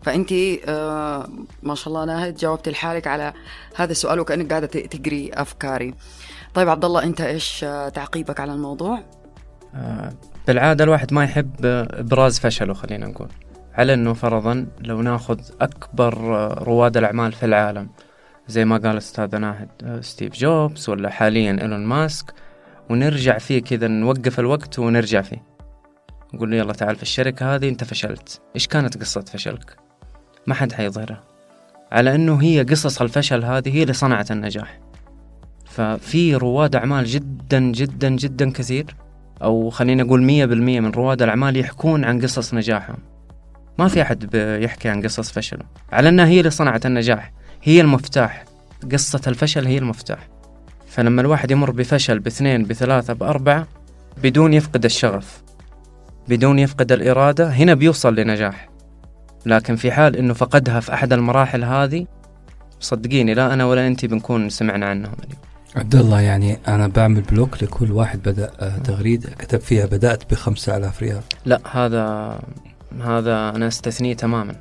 A: فأنت آه ما شاء الله ناهد جاوبت لحالك على هذا السؤال وكأنك قاعدة تقري أفكاري. طيب عبد الله أنت إيش تعقيبك على الموضوع؟
D: آه بالعادة الواحد ما يحب إبراز فشله خلينا نقول. على إنه فرضا لو ناخذ أكبر رواد الأعمال في العالم زي ما قال أستاذ ناهد آه، ستيف جوبز ولا حاليا إيلون ماسك ونرجع فيه كذا نوقف الوقت ونرجع فيه. نقول له يلا تعال في الشركة هذه أنت فشلت. إيش كانت قصة فشلك؟ ما حد حيظهرها. على أنه هي قصص الفشل هذه هي اللي صنعت النجاح. ففي رواد أعمال جدا جدا جدا كثير أو خلينا نقول مية بالمية من رواد الأعمال يحكون عن قصص نجاحهم. ما في أحد بيحكي عن قصص فشله على أنها هي اللي صنعت النجاح. هي المفتاح. قصة الفشل هي المفتاح. فلما الواحد يمر بفشل باثنين بثلاثة بأربعة بدون يفقد الشغف بدون يفقد الإرادة هنا بيوصل لنجاح لكن في حال إنه فقدها في أحد المراحل هذه صدقيني لا أنا ولا أنت بنكون سمعنا عنهم اليوم
B: عبد الله يعني أنا بعمل block لكل واحد بدأ آه، تغريدة كتب فيها بدأت بخمسة آلاف ريال
D: لا هذا هذا أنا أستثنيه تماما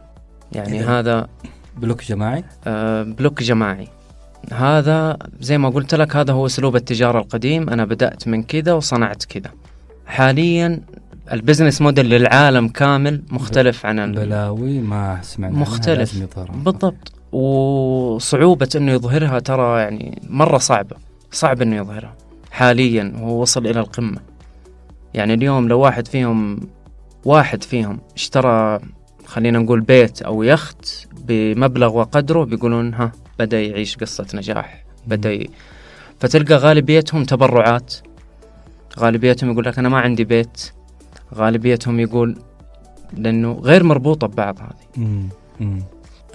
D: يعني؟ هذا
B: block جماعي؟
D: آه block جماعي هذا زي ما قلت لك هذا هو أسلوب التجارة القديم. أنا بدأت من كذا وصنعت كذا. حاليا ال business model للعالم كامل مختلف عن
B: بلاوي ما سمعنا
D: مختلف. بالضبط. وصعوبة إنه يظهرها ترى يعني مرة صعبة. صعب إنه يظهرها. حاليا وهو وصل إلى القمة. يعني اليوم لو واحد فيهم واحد فيهم اشترى خلينا نقول بيت أو يخت بمبلغ وقدره بيقولون ها بدا يعيش قصة نجاح بدا ي... فتلقى غالبيتهم تبرعات غالبيتهم يقول لك أنا ما عندي بيت غالبيتهم يقول لأنه غير مربوطة ببعض هذه.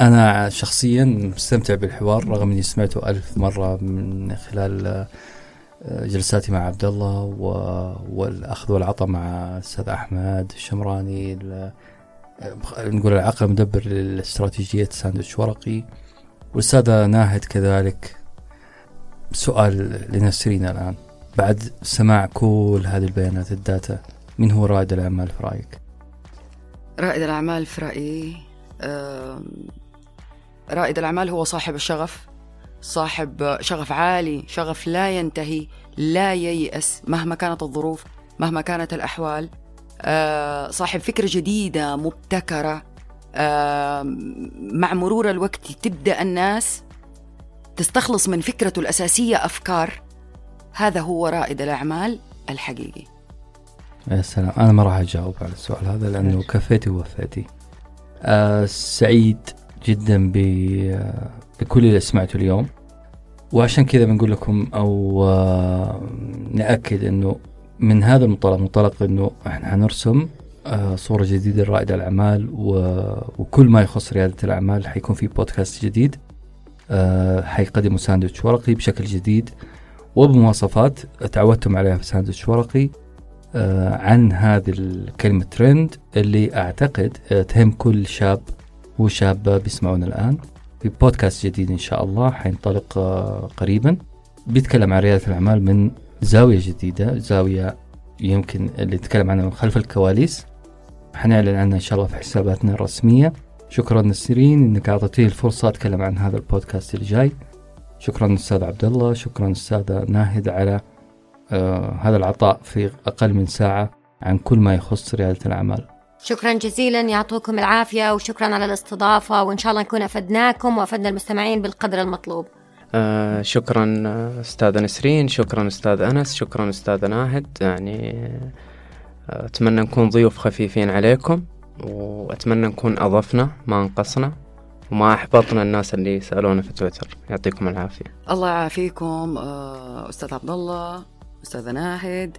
B: أنا شخصيا مستمتع بالحوار رغم إني سمعته ألف مرة من خلال آه، جلساتي مع عبد الله والأخذ والعطاء مع الأستاذ أحمد الشمراني نقول العقل المدبر لاستراتيجية ساندويتش ورقي. والأستاذة ناهد كذلك سؤال لنسرين الآن. بعد سماع كل هذه البيانات الداتا من هو رائد الأعمال في رأيك؟
A: رائد الأعمال في رأيي رائد الأعمال هو صاحب الشغف صاحب شغف عالي شغف لا ينتهي لا ييأس مهما كانت الظروف مهما كانت الأحوال. آه، صاحب فكرة جديدة مبتكرة. مع مرور الوقت تبدأ الناس تستخلص من فكرته الأساسية أفكار. هذا هو رائد الأعمال الحقيقي.
B: يا سلام. أنا ما راح أجاوب على السؤال هذا لأنه كفيتي ووفيتي. أه سعيد جدا بكل اللي سمعته اليوم. وعشان كذا بنقول لكم أو آه نأكد أنه من هذا المنطلق منطلق إنه إحنا حنرسم آه، صورة جديدة لرائد الأعمال وكل ما يخص ريادة الأعمال حيكون في بودكاست جديد آه، حيقدموا ساندويتش ورقي بشكل جديد. وبمواصفات تعودتم عليها في ساندويتش ورقي آه، عن هذه الكلمة ترند اللي أعتقد تهم كل شاب وشابة بيسمعونا الآن. في بودكاست جديد إن شاء الله حينطلق قريبا. بيتكلم عن ريادة الأعمال من زاوية جديدة زاوية يمكن اللي نتكلم عنها من خلف الكواليس. حنعلن عنها إن شاء الله في حساباتنا الرسمية. شكرا نسرين إنك اعطيتيه الفرصة أتكلم عن هذا البودكاست اللي جاي. شكرا أستاذ عبد الله شكرا أستاذ ناهد على آه هذا العطاء في أقل من ساعة عن كل ما يخص ريادة الأعمال.
C: شكرا جزيلا يعطوكم العافية وشكرا على الاستضافة وإن شاء الله نكون أفدناكم وأفدنا المستمعين بالقدر المطلوب.
D: آه شكرا استاذة نسرين شكرا أستاذ أنس شكرا أستاذ ناهد. يعني آه، أتمنى نكون ضيوف خفيفين عليكم وأتمنى نكون أضفنا ما أنقصنا وما أحبطنا الناس اللي سالونا في تويتر. يعطيكم العافية.
A: الله يعافيكم آه، أستاذ عبد الله أستاذ ناهد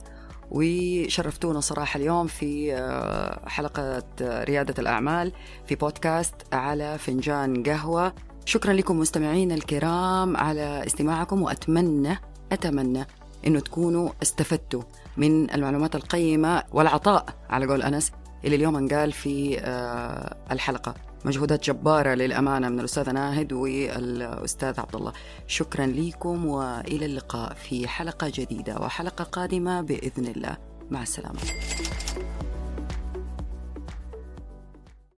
A: وشرفتونا صراحة اليوم في آه، حلقة ريادة الأعمال في بودكاست على فنجان قهوة. شكرا لكم مستمعينا الكرام على استماعكم وأتمنى أتمنى أنه تكونوا استفدتوا. من المعلومات القيمة والعطاء على قول أنس اللي اليوم انقال في آه، الحلقة. مجهودات جبارة للأمانة من الأستاذة ناهد والأستاذ عبد الله. شكرا لكم وإلى اللقاء في حلقة جديدة وحلقة قادمة بإذن الله. مع السلامة.